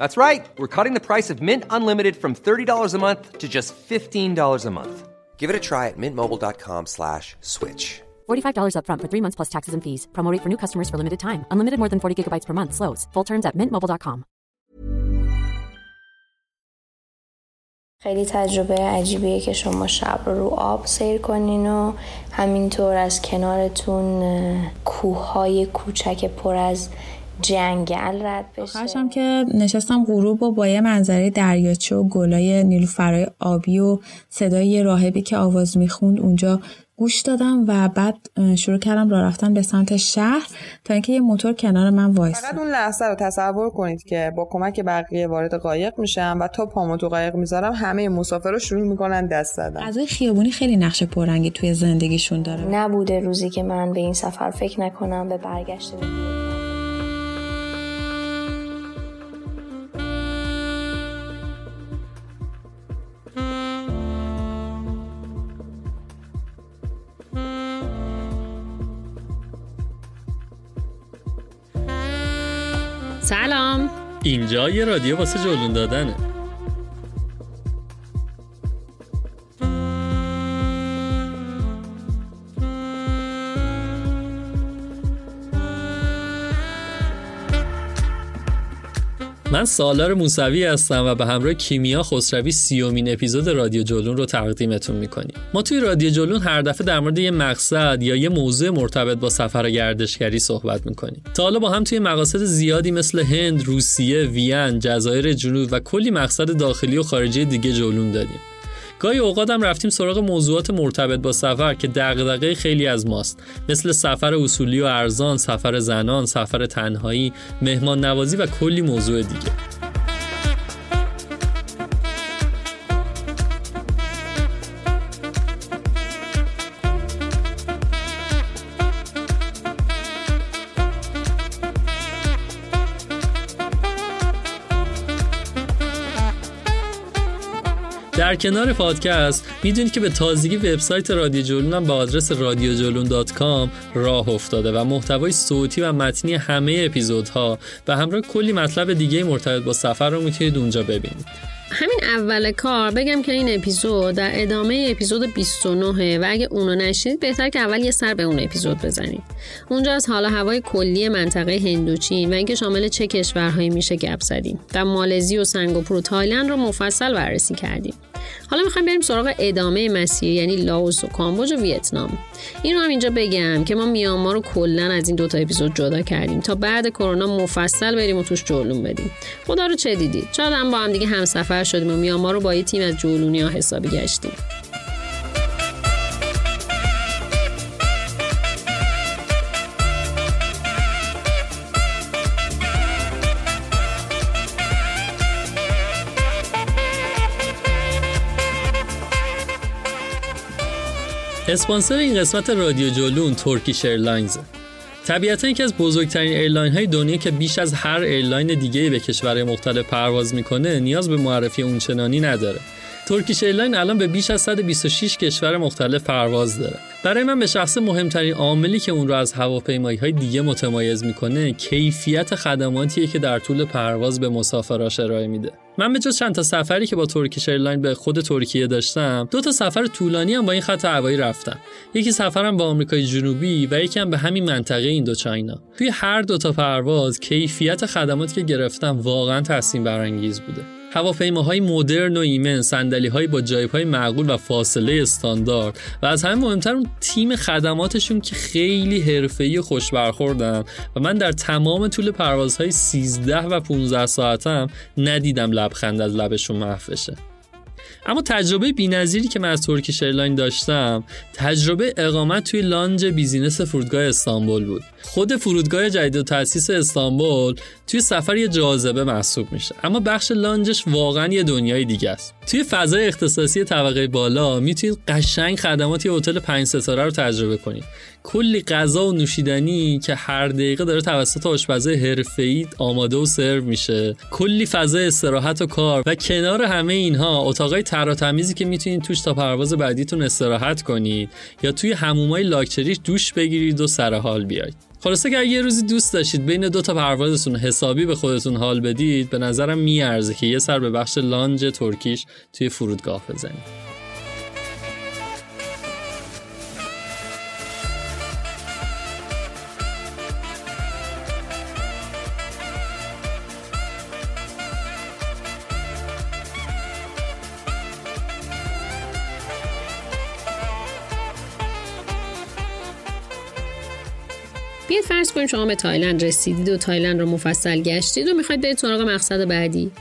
That's right. We're cutting the price of Mint Unlimited from $30 a month to just $15 a month. Give it a try at mintmobile.com slash switch. $45 upfront for three months plus taxes and fees. Promo rate for new customers for limited time. Unlimited more than 40 gigabytes per month. Slows. Full terms at mintmobile.com. خیلی تجربه عجیبیه که شما شب رو رو آب سیر کنین و همینطور از کنارتون کوههای کوچک پر از جنگل رد بشه. آخرشم که نشستم غروب و با یه منظره دریاچه و گلای نیلوفرای آبی و صدای یه راهبی که آواز می‌خوند اونجا گوش دادم و بعد شروع کردم راه رفتن به سمت شهر تا اینکه یه موتور کنار من وایس فقط اون لحظه رو تصور کنید که با کمک بقیه وارد قایق میشم و تا پامو تو قایق می‌ذارم همه مسافرا شروع می‌کنن دست زدن. غذای خیابونی خیلی نقش پررنگی توی زندگیشون داره. نبوده روزی که من به این سفر فکر نکنم به برگشت. سلام. اینجا یه رادیو واسه جلون دادنه. من سالار موسوی هستم و به همراه کیمیا خسروی سیومین اپیزود رادیو جلون رو تقدیمتون می‌کنیم. ما توی رادیو جلون هر دفعه در مورد یه مقصد یا یه موضوع مرتبط با سفر گردشگری صحبت می‌کنیم. تا حالا با هم توی مقاصد زیادی مثل هند، روسیه، وین، جزایر جنوب و کلی مقصد داخلی و خارجی دیگه جلون دادیم. گاهی اوقات هم رفتیم سراغ موضوعات مرتبط با سفر که دغدغه خیلی از ماست مثل سفر اصولی و ارزان، سفر زنان، سفر تنهایی، مهمان نوازی و کلی موضوع دیگه. در کنار پادکست می‌دونید که به تازگی وبسایت رادیو جلون هم با آدرس رادیوجلون.com راه افتاده و محتوای صوتی و متنی همه اپیزودها و همراه کلی مطلب دیگه مرتبط با سفر رو می‌تونید اونجا ببینید. همین اول کار بگم که این اپیزود در ادامه اپیزود 29 و اگه اونو نشید بهتر که اول یه سر به اون اپیزود بزنید. اونجا از حال هوای کلی منطقه هندوچین و اینکه شامل چه کشورهایی میشه گپ زدیم. در مالزی و سنگاپور و تایلند رو مفصل بررسی کردیم. حالا می‌خوایم بریم سراغ ادامه مسیر یعنی لاوس و کامبوج و ویتنام این رو هم اینجا بگم که ما میانمار رو کلا از این دوتا اپیزود جدا کردیم. تا بعد کرونا مفصل بریم و توش جلون بدیم. خدا رو چه دیدید شاید هم با هم دیگه همسفر شدیم و میانمار رو با یه تیم از جولونی ها حسابی گشتیم. اسپانسر این قسمت رادیو جولون Turkish Airlines. طبیعتا یکی از بزرگترین airline های دنیا که بیش از هر airline دیگه به کشورهای مختلف پرواز می‌کنه نیاز به معرفی اونچنانی نداره. Turkish Airline الان به بیش از 126 کشور مختلف پرواز داره. برای من به شخصه مهمترین عاملی که اون رو از هواپیمایی های دیگه متمایز می‌کنه کیفیت خدماتیه که در طول پرواز به مسافراش ارائه میده. من به جز چند تا سفری که با Turkish Airline به خود ترکیه داشتم دو تا سفر طولانی هم با این خط هوایی رفتم. یکی سفرم با آمریکای جنوبی و یکی هم به همین منطقه این دو چاینا توی هر دو تا پرواز کیفیت خدماتی که گرفتم واقعا تحسین برانگیز بوده. هواپیماهای مدرن و ایمن صندلی با جایب های معقول و فاصله استاندارد و از همه مهمتر اون تیم خدماتشون که خیلی حرفه‌ای و خوش برخوردن و من در تمام طول پروازهای 13 و 15 ساعتم ندیدم لبخند از لبشون محو اما تجربه بینظیری که من از Turkish Airline داشتم تجربه اقامت توی lounge business فرودگاه استانبول بود. خود فرودگاه جدیدالتاسیس استانبول توی سفر یه جاذبه محسوب میشه. اما بخش lounge ش واقعا یه دنیای دیگه است. توی فضای اختصاصی طبقه بالا می‌تونید قشنگ خدمات یه هتل 5 ستاره رو تجربه کنید. کلی غذا و نوشیدنی که هر دقیقه داره توسط آشپزای حرفه‌ای آماده و سرو میشه. کلی فضای استراحت و کار. و کنار همه اینها اتاقای تر تمیزی که می‌تونید توش تا پرواز بعدیتون استراحت کنید. یا توی حمومای لاکچریش دوش بگیرید و سر حال بیاید. خلاصه که یه روزی دوست داشتید بین دو تا پروازتون حسابی به خودتون حال بدید به نظرم میارزه که یه سر به بخش لانج ترکیش توی فرودگاه بزنید. بیاید فرض کنیم شما به تایلند رسیدید و تایلند رو مفصل گشتید و می‌خواید برید سراغ مقصد بعدی.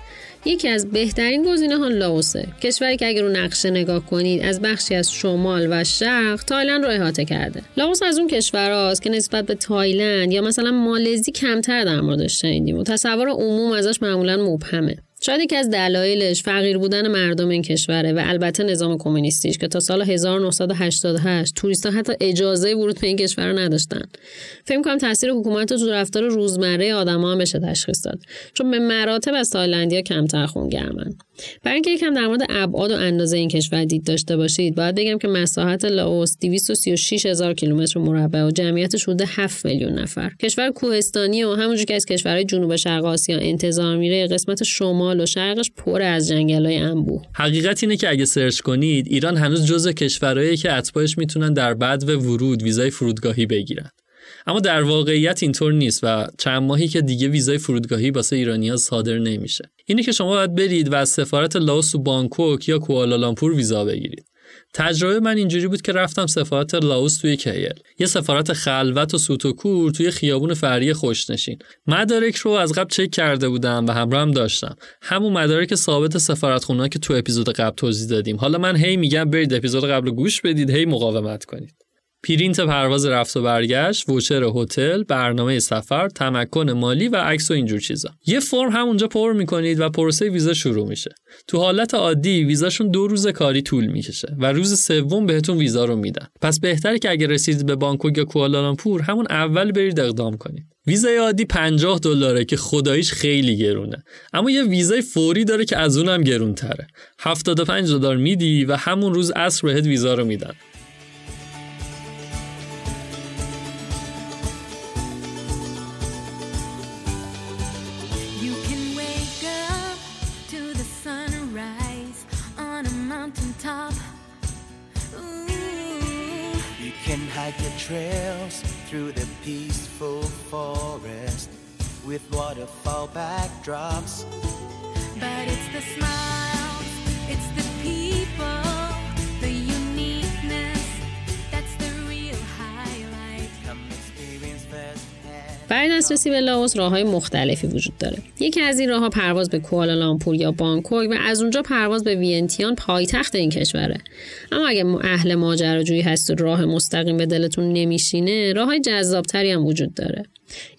یکی از بهترین گزینه ها لاوسه. کشوری که اگر رو نقشه نگاه کنید از بخشی از شمال و شرق تایلند رو احاطه کرده. لاوس از اون کشورهاست که نسبت به تایلند یا مثلا مالزی کمتر در موردش شنیدیم و تصور عموم ازش معمولا مبهمه. شاید یکی از دلایلش فقیر بودن مردم این کشوره و البته نظام کمونیستیش که تا سال 1988 توریست ها حتی اجازه ورود به این کشور رو نداشتن. فکر کنم تاثیر حکومت تو رفتار روزمره آدما هم بشه تشخیص داد. چون به مراتب از تایلندیا کمتر خونگرمن برای اینکه یکم در مورد ابعاد و اندازه این کشور دید داشته باشید باید بگم که مساحت لاوس 236 هزار کیلومتر مربع و جمعیتش حدود 7 میلیون نفر. کشور کوهستانی و همونجور که از کشورهای جنوب شرق آسیا انتظار میره قسمت شمال و شرقش پر از جنگل‌های انبوه. حقیقت اینه که اگه search کنید ایران هنوز جزء کشورهایی که اتباعش می‌تونن در بدو ورود ویزای فرودگاهی بگیرن. اما در واقعیت اینطور نیست و چند ماهی که دیگه ویزای فرودگاهی واسه ایرانیا صادر نمیشه. اینه که شما باید برید و از سفارت لاوس و بانکوک یا کوالالامپور ویزا بگیرید. تجربه من اینجوری بود که رفتم سفارت لاوس توی کیل یه سفارت خلوت و سوت و کور توی خیابون فری خوشنشین. مدارک رو از قبل چک کرده بودم و همراه هم داشتم. همون مدارک ثابت سفارت خونه که تو اپیزود قبل توضیح دادیم. حالا من هی میگم برید اپیزود قبل گوش بدید هی مقاومت کنید. پرینت پرواز رفت و برگشت، voucher هتل، برنامه سفر، تمکن مالی و عکس و اینجور چیزا. یه فرم همونجا پر می‌کنید و پروسه ویزا شروع میشه. تو حالت عادی ویزاشون دو روز کاری طول می‌کشه و روز سوم بهتون ویزا رو میدن. پس بهتره که اگه رسیدید به بانکوک یا کوالالامپور همون اول برید اقدام کنید. ویزای عادی 50 دلاره که خداییش خیلی گرونه اما یه ویزای فوری داره که از اونم گرونتره 75 دلار میدی و همون روز عصر بهت ویزا رو میدن trails through the peaceful forest with waterfall backdrops. But it's the smiles, it's the people, برای دسترسی به لاوس راه های مختلفی وجود داره. یکی از این راه ها پرواز به کوالالامپور یا بانکوک و از اونجا پرواز به وینتیان پایتخت این کشوره. اما اگه اهل ماجراجویی هست و راه مستقیم به دلتون نمیشینه راه های جذابتری هم وجود داره.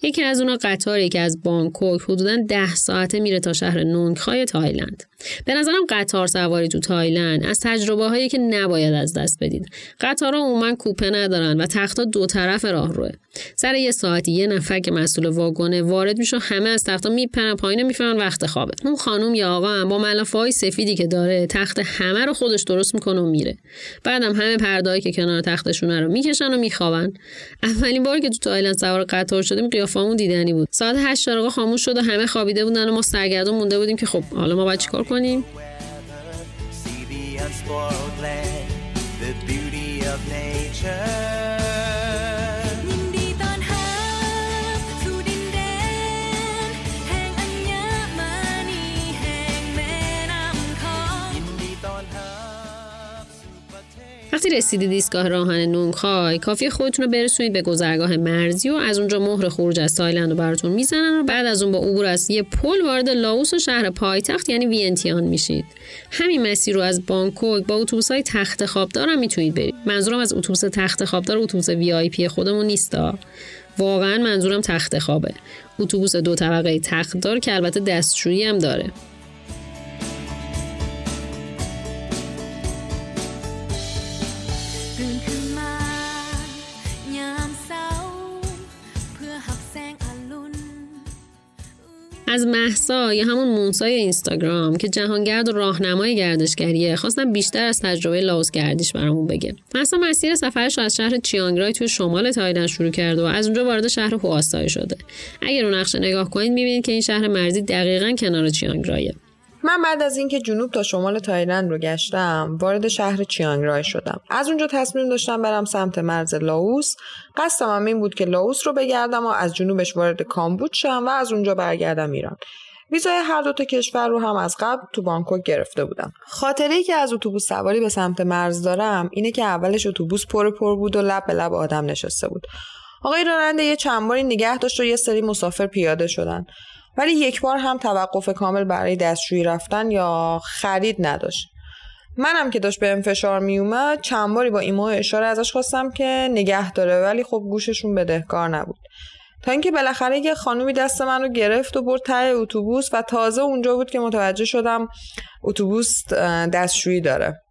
یکی از اونا قطاری که از بانکوک حدودا ده ساعته میره تا شهر نونگخای تایلند. به نظرم قطار سواری تو تایلند. از تجربه هایی که نباید از دست بدید. قطارها عموما کوپه ندارن و تختها دو طرف راه روه. سر یه ساعتی یه نفر که مسئول واگنه وارد میشه همه از تختها میپرن پایین می‌فهمن وقت خوابه. اون خانم یا آقا هم با ملافه های سفیدی که داره تخت همه رو خودش درست می‌کنه و میره. بعدم همه پردهایی که کنار تختشونه رو می‌کشن و میخوابن. اولین باری که تو تایلند سوار قطار شدیم قیافمون دیدنی بود. ساعت 8 خاموش شد و همه خوابیده بودن و ما سرگردون مونده بودیم که خب حالا ما باید چیکار کنیم؟ وقتی رسیدید ایستگاه راه‌آهن نونگخای کافی خودتون رو برسونید به گذرگاه مرزی و از اونجا مهر خروج از تایلند رو براتون می‌زنن و بعد از اون با عبور از یه پل وارد لاوس و شهر پایتخت یعنی وینتیان میشید. همین مسیر رو از بانکوک با اتوبوس های تخت خوابدار هم می‌تونید برید. منظورم از اتوبوس تخت خوابدار اتوبوس VIP خودمون نیستا واقعا منظورم تخت خوابه. اتوبوس دو طبقه تختدار که البته دستشویی هم داره. از مهسا یا همون مونسای اینستاگرام که جهانگرد و راهنمای گردشگریه خواستم بیشتر از تجربه لاوس گردیش برامون بگه. مهسا مسیر سفرش از شهر چیانگرای توی شمال تایلند شروع کرده و از اونجا وارد شهر هواسای شده. اگر رو نقشه نگاه کنید می‌بینید که این شهر مرزی دقیقا کنار چیانگرایه. من بعد از اینکه جنوب تا شمال تایلند رو گشتم وارد شهر چیانگرای شدم. از اونجا تصمیم داشتم برم سمت مرز لاوس. قصدم هم این بود که لاوس رو بگردم و از جنوبش وارد کامبوج شم و از اونجا برگردم ایران. ویزای هر دو تا کشور رو هم از قبل تو بانکوک گرفته بودم. خاطره ای که از اتوبوس سواری به سمت مرز دارم اینه که اولش اتوبوس پر پر بود و لب به لب آدم نشسته بود. آقای راننده یه چند باری نگه داشت و یه سری مسافر پیاده شدن. ولی یک بار هم توقف کامل برای دستشویی رفتن یا خرید نداشت. منم که داشت به فشار می اومد چند باری با ایما اشاره ازش خواستم که نگه داره ولی خب گوششون بدهکار نبود. تا اینکه بالاخره یه خانومی دست منو گرفت و برد ته اتوبوس و تازه اونجا بود که متوجه شدم اتوبوس دستشویی داره.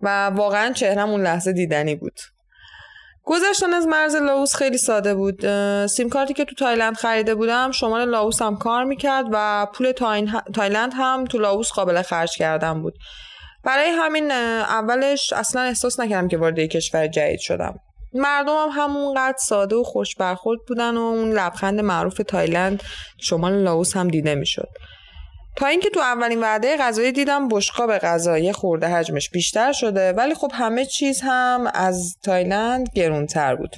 و واقعا چهرم اون لحظه دیدنی بود. گذشتن از مرز لاوس خیلی ساده بود. سیم کارتی که تو تایلند خریده بودم شمال لاوس هم کار می‌کرد و پول تایلند هم تو لاوس قابل خرج کردن بود. برای همین اولش اصلا احساس نکردم که وارد کشور جدید شدم. مردم هم همونقدر ساده و خوش برخورد بودن و اون لبخند معروف تایلند شمال لاوس هم دیده می‌شد. تا اینکه تو اولین وعده غذایی دیدم بشقاب غذایی خورده حجمش بیشتر شده ولی خب همه چیز هم از تایلند گرونتر بود.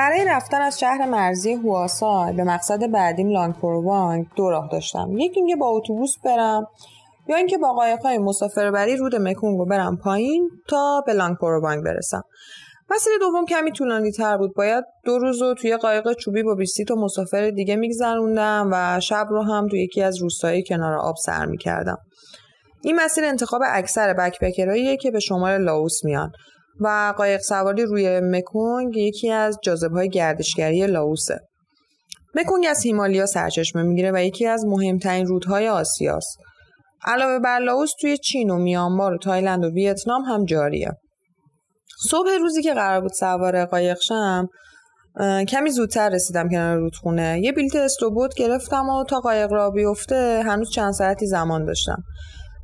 برای رفتن از شهر مرزی هواسا به مقصد بعدیم لانگپروانگ دو راه داشتم. یکی اینکه با اتوبوس برم یا اینکه با قایق‌های مسافربری رود مکونگ رو برم پایین تا به لانگپروانگ برسم. مسیر دوم کمی طولانی تر بود. باید دو روز رو توی قایق چوبی با 20 تا مسافر دیگه میگذروندم و شب رو هم توی یکی از روستایی کنار آب سر می‌کردم. این مسیر انتخاب اکثر بکپکراییه که به شمال لاوس میان. و قایق سواری روی مکونگ یکی از جاذبه گردشگری لاوسه. مکونگ از هیمالیا سرچشمه می‌گیره و یکی از مهمترین رودهای آسیاست. علاوه بر لاوس توی چین و میانمار و تایلند و ویتنام هم جاریه. صبح روزی که قرار بود سوار قایق شم کمی زودتر رسیدم کنار رودخونه یه بلیت استوبوت گرفتم و تا قایق را بیفته هنوز چند ساعتی زمان داشتم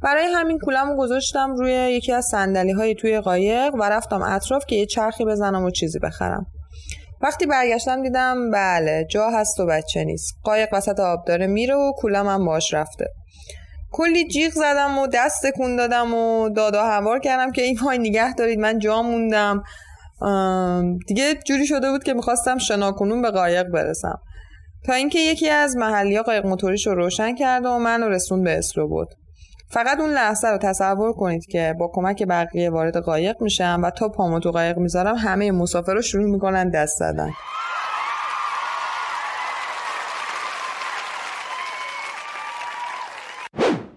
برای همین کولم گذاشتم روی یکی از سندلی های توی قایق و رفتم اطراف که یه چرخی بزنم و چیزی بخرم. وقتی برگشتم دیدم بله جا هست و بچه نیست. قایق وسط آب داره میره و کولم هم باش رفته. کلی جیغ زدم و دست کن دادم و دادا هوار کردم که این های نگه دارید من جا موندم. دیگه جوری شده بود که می‌خواستم شناکنون به قایق برسم. تا اینکه یکی از محلی ها قایق موتوریش رو روشن کرد و من رسون به اسلو بود. فقط اون لحظه رو تصور کنید که با کمک بقیه وارد قایق میشم و تا پامو تو قایق می‌ذارم همه مسافر رو شروع می‌کنن دست زدن.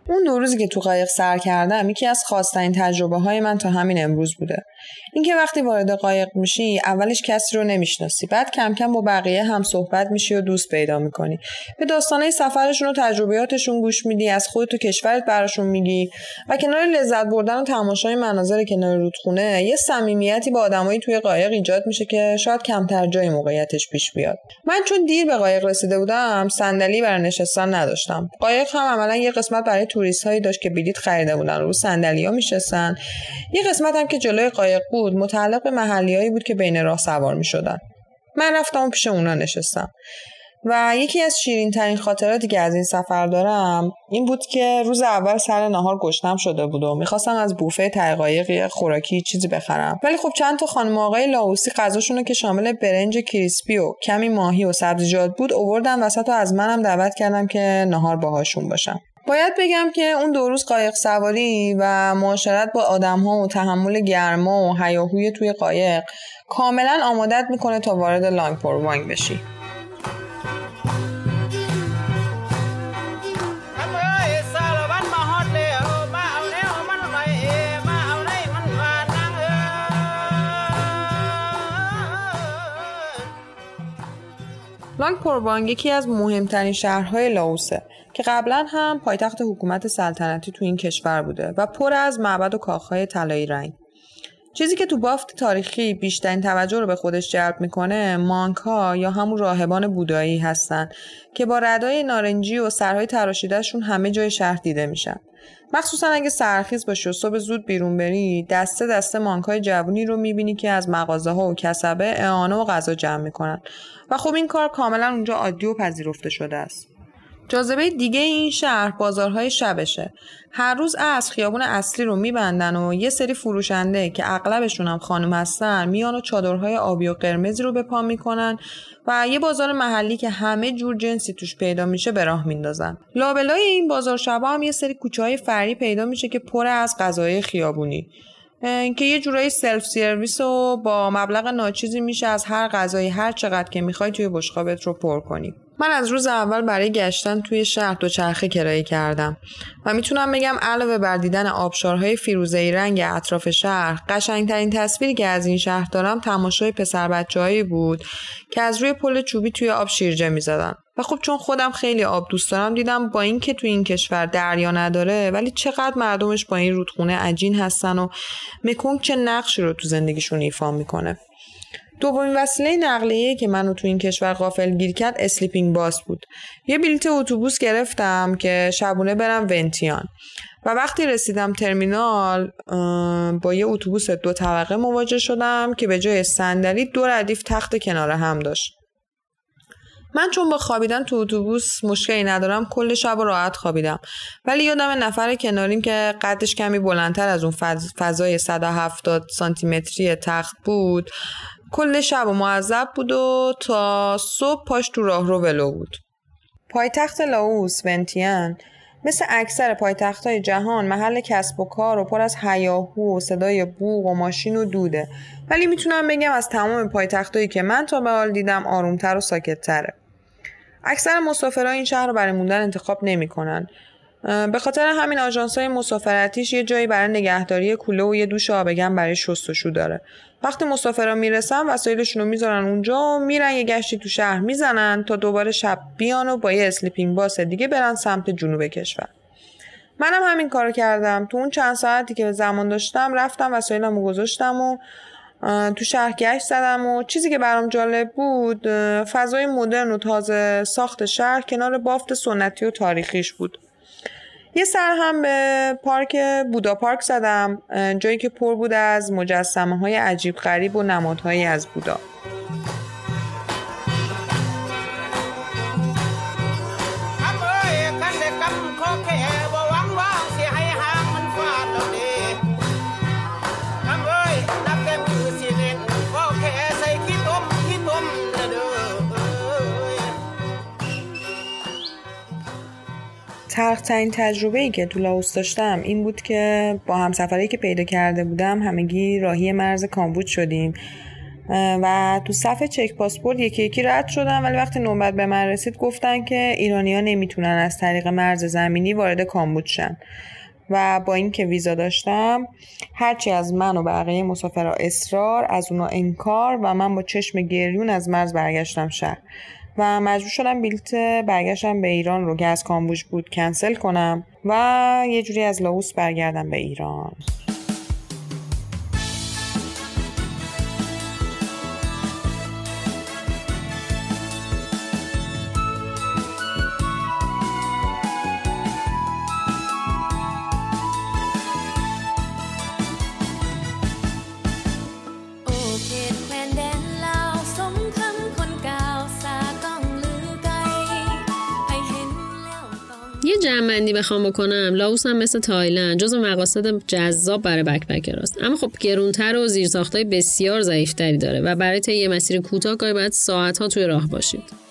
اون دو روزی که تو قایق سر کردم یکی از خواستنین تجربه های من تا همین امروز بوده. اینکه وقتی وارد قایق میشی اولش کسی رو نمی‌شناسی بعد کم کم با بقیه هم صحبت میشی و دوست پیدا می‌کنی. به داستانه سفرشون و تجربیاتشون گوش میدی از خودت و کشورت براشون میگی و کنار لذت بردن و تماشای مناظر کنار رودخونه یه صمیمیتی با آدمایی توی قایق ایجاد میشه که شاید کمتر جای موقعیتش پیش بیاد. من چون دیر به قایق رسیده بودم صندلی برای نشستن نداشتم. قایق هم عملا یه قسمت برای توریست هایی داشت که بلیط خریده بودن رو صندلی ها میشستن. یه قسمت هم که جلوی قایق بود متعلق به محلیایی بود که بین راه سوار می شدن. من رفتم و پیش اونا نشستم. و یکی از شیرین ترین خاطراتی که از این سفر دارم این بود که روز اول سر نهار گشتم شده بود و می‌خواستم از بوفه تقایقی خوراکی چیزی بخرم. ولی خب چند تا خانم آقای لاوسی غذاشون که شامل برنج کریسپی و کمی ماهی و سبزیجات بود اووردن وسط و از منم دعوت کردم که نهار باهاشون باشم. باید بگم که اون دو روز قایق سواری و معاشرت با آدم ها و تحمل گرما و هیاهوی توی قایق کاملا آمادت می‌کنه تا وارد لانگپور وانگ بشی. لانگ یکی از مهمترین شهرهای لاوسه. که قبلا هم پایتخت حکومت سلطنتی تو این کشور بوده و پر از معبد و کاخهای طلایی رنگ. چیزی که تو بافت تاریخی بیشترین توجه رو به خودش جلب می‌کنه مانک ها یا همون راهبان بودایی هستن که با ردای نارنجی و سرهای تراشیدهشون همه جای شهر دیده میشن. مخصوصا اگه سرخیز باشی و صبح زود بیرون بری دسته دسته مانک های جوونی رو می‌بینی که از مغازه ها و کسبه اعانه و غذا جمع می‌کنن و خب این کار کاملا اونجا عادی و پذیرفته شده است. جاذبه دیگه این شهر بازارهای شبشه. هر روز عصر خیابون اصلی رو میبندن و یه سری فروشنده که اغلبشون هم خانم هستن میان و چادرهای آبی و قرمزی رو به پا می‌کنن و یه بازار محلی که همه جور جنسی توش پیدا میشه به راه میندازن. لابلای این بازار شبا هم یه سری کوچه های فرعی پیدا میشه که پر از غذای خیابونی. که یه جورایی سلف سرویس و با مبلغ ناچیزی میشه از هر غذایی هر چقدر که می‌خوای توی بشقابت رو پر کنی من از روز اول برای گشتن توی شهر دوچرخه کرایه کردم و می‌تونم بگم علاوه بر دیدن آبشارهای فیروزه‌ای رنگ اطراف شهر قشنگترین تصویری که از این شهر دارم تماشای پسر بچه‌هایی بود که از روی پل چوبی توی آب شیرجه می‌زدن. و خب چون خودم خیلی آب دوست دارم دیدم با اینکه تو این کشور دریا نداره ولی چقدر مردمش با این رودخونه عجین هستن و مکونگ چه نقشی رو تو زندگیشون ایفا می‌کنه. دومین وسیله نقلیه که منو تو این کشور غافل گیر کرد sleeping bus بود. یه بلیت اتوبوس گرفتم که شبونه برم ونتیان. و وقتی رسیدم ترمینال با یه اتوبوس دو طبقه مواجه شدم که به جای صندلی دو ردیف تخت کنار هم داشت. من چون با خوابیدن تو اتوبوس مشکلی ندارم کل شب راحت خوابیدم. ولی یادم نفر کناریم که قدش کمی بلندتر از اون فضای 170 سانتی متری تخت بود. کل شب و معذب بود و تا صبح پاش تو راه رو ولو بود. پایتخت لاوس ونتیان مثل اکثر پایتخت های جهان محل کسب و کار و پر از هیاهو و صدای بوغ و ماشین و دوده. ولی می‌تونم بگم از تمام پایتخت که من تا به حال دیدم آرومتر و ساکتتره. اکثر مسافرها این شهر رو برای موندن انتخاب نمی‌کنن. به خاطر همین آژانس های مسافرتیش یه جایی برای نگهداری کوله و یه دوش آب گرم برای شستشو داره. وقتی مسافرها می‌رسن وسایلشون رو می‌ذارن اونجا و میرن یه گشتی تو شهر می‌زنن تا دوباره شب بیان و با یه sleeping bus دیگه برن سمت جنوب کشور. منم همین کارو کردم. تو اون چند ساعتی که زمان داشتم رفتم وسایلم رو گذاشتم و تو شهر گشت زدم و چیزی که برام جالب بود فضای مدرن و تازه ساخت شهر کنار بافت سنتی و تاریخیش بود. یه سر هم به پارک بودا پارک زدم جایی که پر بود از مجسمه های عجیب غریب و نمادهایی از بودا. تلخترین تجربه ای که تو لاوس داشتم این بود که با همسفری که پیدا کرده بودم همگی راهی مرز کامبوج شدیم. و تو صف چک پاسپورت یکی یکی رد شدم ولی وقتی نوبت به من رسید گفتن که ایرانیا نمی‌تونن از طریق مرز زمینی وارد کامبوج شن. و با اینکه ویزا داشتم هرچی از من و بقیه مسافرها اصرار از اونا انکار و من با چشم گریون از مرز برگشتم شهر. و مجبور شدم بیلت برگشتم به ایران رو که از کامبوج بود کنسل کنم و یه جوری از لاوس برگردم به ایران. جمعندی بخوام بکنم؟ لاوس هم مثل تایلند جز مقاصد جذاب برای بکپکراست اما خب گرونتر و زیرساختهای بسیار ضعیفتری داره و برای طی مسیر کوتاه گاهی باید ساعتها توی راه باشید.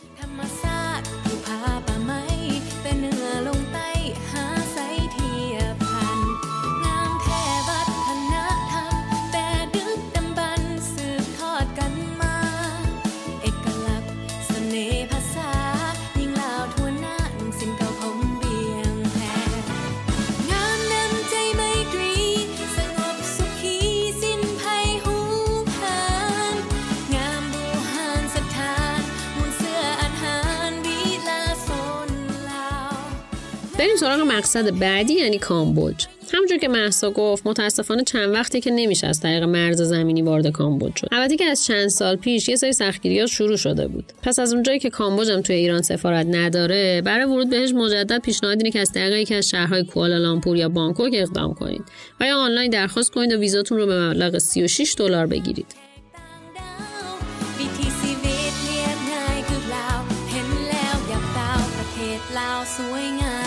سراغ مقصد بعدی یعنی کامبوج. همونجور که محسا گفت متاسفانه چند وقتی که نمیشه از طریق مرز زمینی وارد کامبوج شد. البته که از چند سال پیش یه سری سختگیریات شروع شده بود. پس از اونجایی که کامبوج هم توی ایران سفارت نداره برای ورود بهش مجدد پیشنهاد اینه که از طریق یکی از شهرهای کوالالامپور یا بانکوک اقدام کنید و یا آنلاین درخواست کنید و ویزاتون رو به مبلغ 36 دلار بگیرید. ต่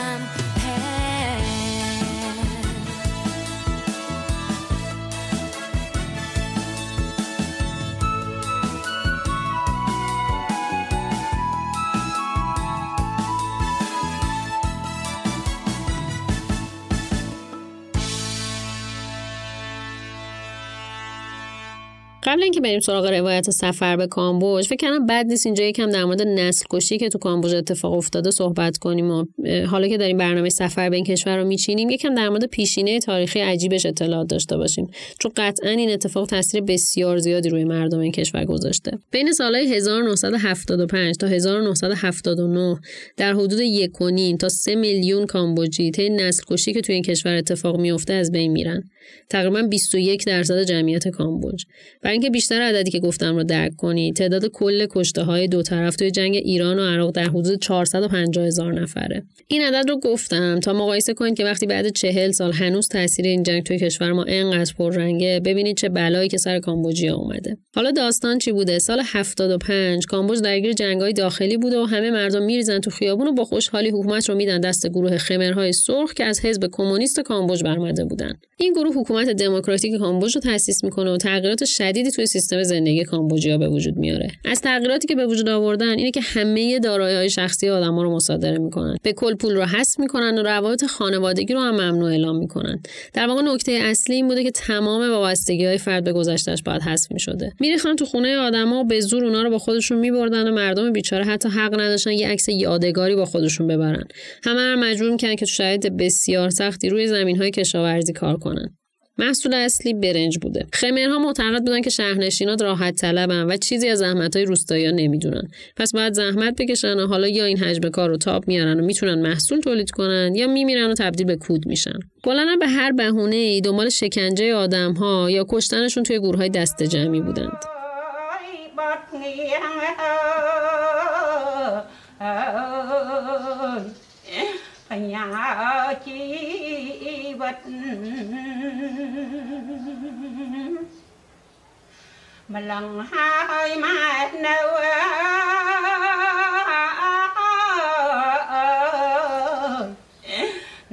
قبل اینکه بریم سراغ روایت سفر به کامبوج فکر کنم بد نیست اینجا یکم در مورد نسل کشی که تو کامبوج اتفاق افتاده صحبت کنیم و حالا که داریم برنامه سفر به این کشور رو میچینیم یکم در مورد پیشینه تاریخی عجیبش اطلاعات داشته باشیم. چون قطعا این اتفاق تاثیر بسیار زیادی روی مردم این کشور گذاشته. بین سالهای 1975 تا 1979 در حدود یک و نیم تا 3 میلیون کامبوجی طی نسل کشی که توی این کشور اتفاق میفته از بین میرن. تقریبا 21 درصد جمعیت کامبوج. برای اینکه بیشتر عددی که گفتم رو درک کنید تعداد کل کشته های دو طرف توی جنگ ایران و عراق در حدود 450 هزار نفره. این عدد رو گفتم تا مقایسه کنید که وقتی بعد چهل سال هنوز تاثیر این جنگ توی کشور ما انقدر پررنگه ببینید چه بلایی که سر کامبوجیا اومده. حالا داستان چی بوده؟ سال 75 کامبوج درگیر جنگ‌های داخلی بوده و همه مردم میریزن تو خیابون و با خوشحالی حکومت رو میدن. دست گروه خمرهای سرخ که از حزب کمونیست کامبوج برآمده بودن. این گروه حکومت دموکراتیک کامبوج رو تأسیس می‌کنه و تغییرات شدیدی توی سیستم زندگی کامبوجیا به وجود میاره. از تغییراتی که به وجود آوردن اینه که همه دارایی‌های شخصی آدما رو مصادره می‌کنن. به کل پول رو حذف می‌کنن و روابط خانوادگی رو هم ممنوع اعلام می‌کنن. در واقع نکته اصلی این بوده که تمام وابستگی های فرد به گذشتهش باید حذف می‌شده. میریختن تو خونه آدما و به زور اونا رو با خودشون میبردن و مردم بیچاره حتی حق نداشتن یه عکس یادگاری با خودشون ببرن. همه رو مجبور می‌کنن که تو شرایط بسیار سختی روی زمین های کشاورزی کار کنن. محصول اصلی برنج بوده خمرها معتقد بودن که شهرنشینات راحت طلبن و چیزی از زحمت های روستایی نمی‌دونن پس باید زحمت بکشن و حالا یا این حجم کار رو تاب میارن و می‌تونن محصول تولید کنن یا میمیرن و تبدیل به کود میشن کلا به هر بهونه ای دنبال شکنجه آدم ها یا کشتنشون توی گروه های دست جمعی بودند ម្លឹងហើយម៉ែនៅ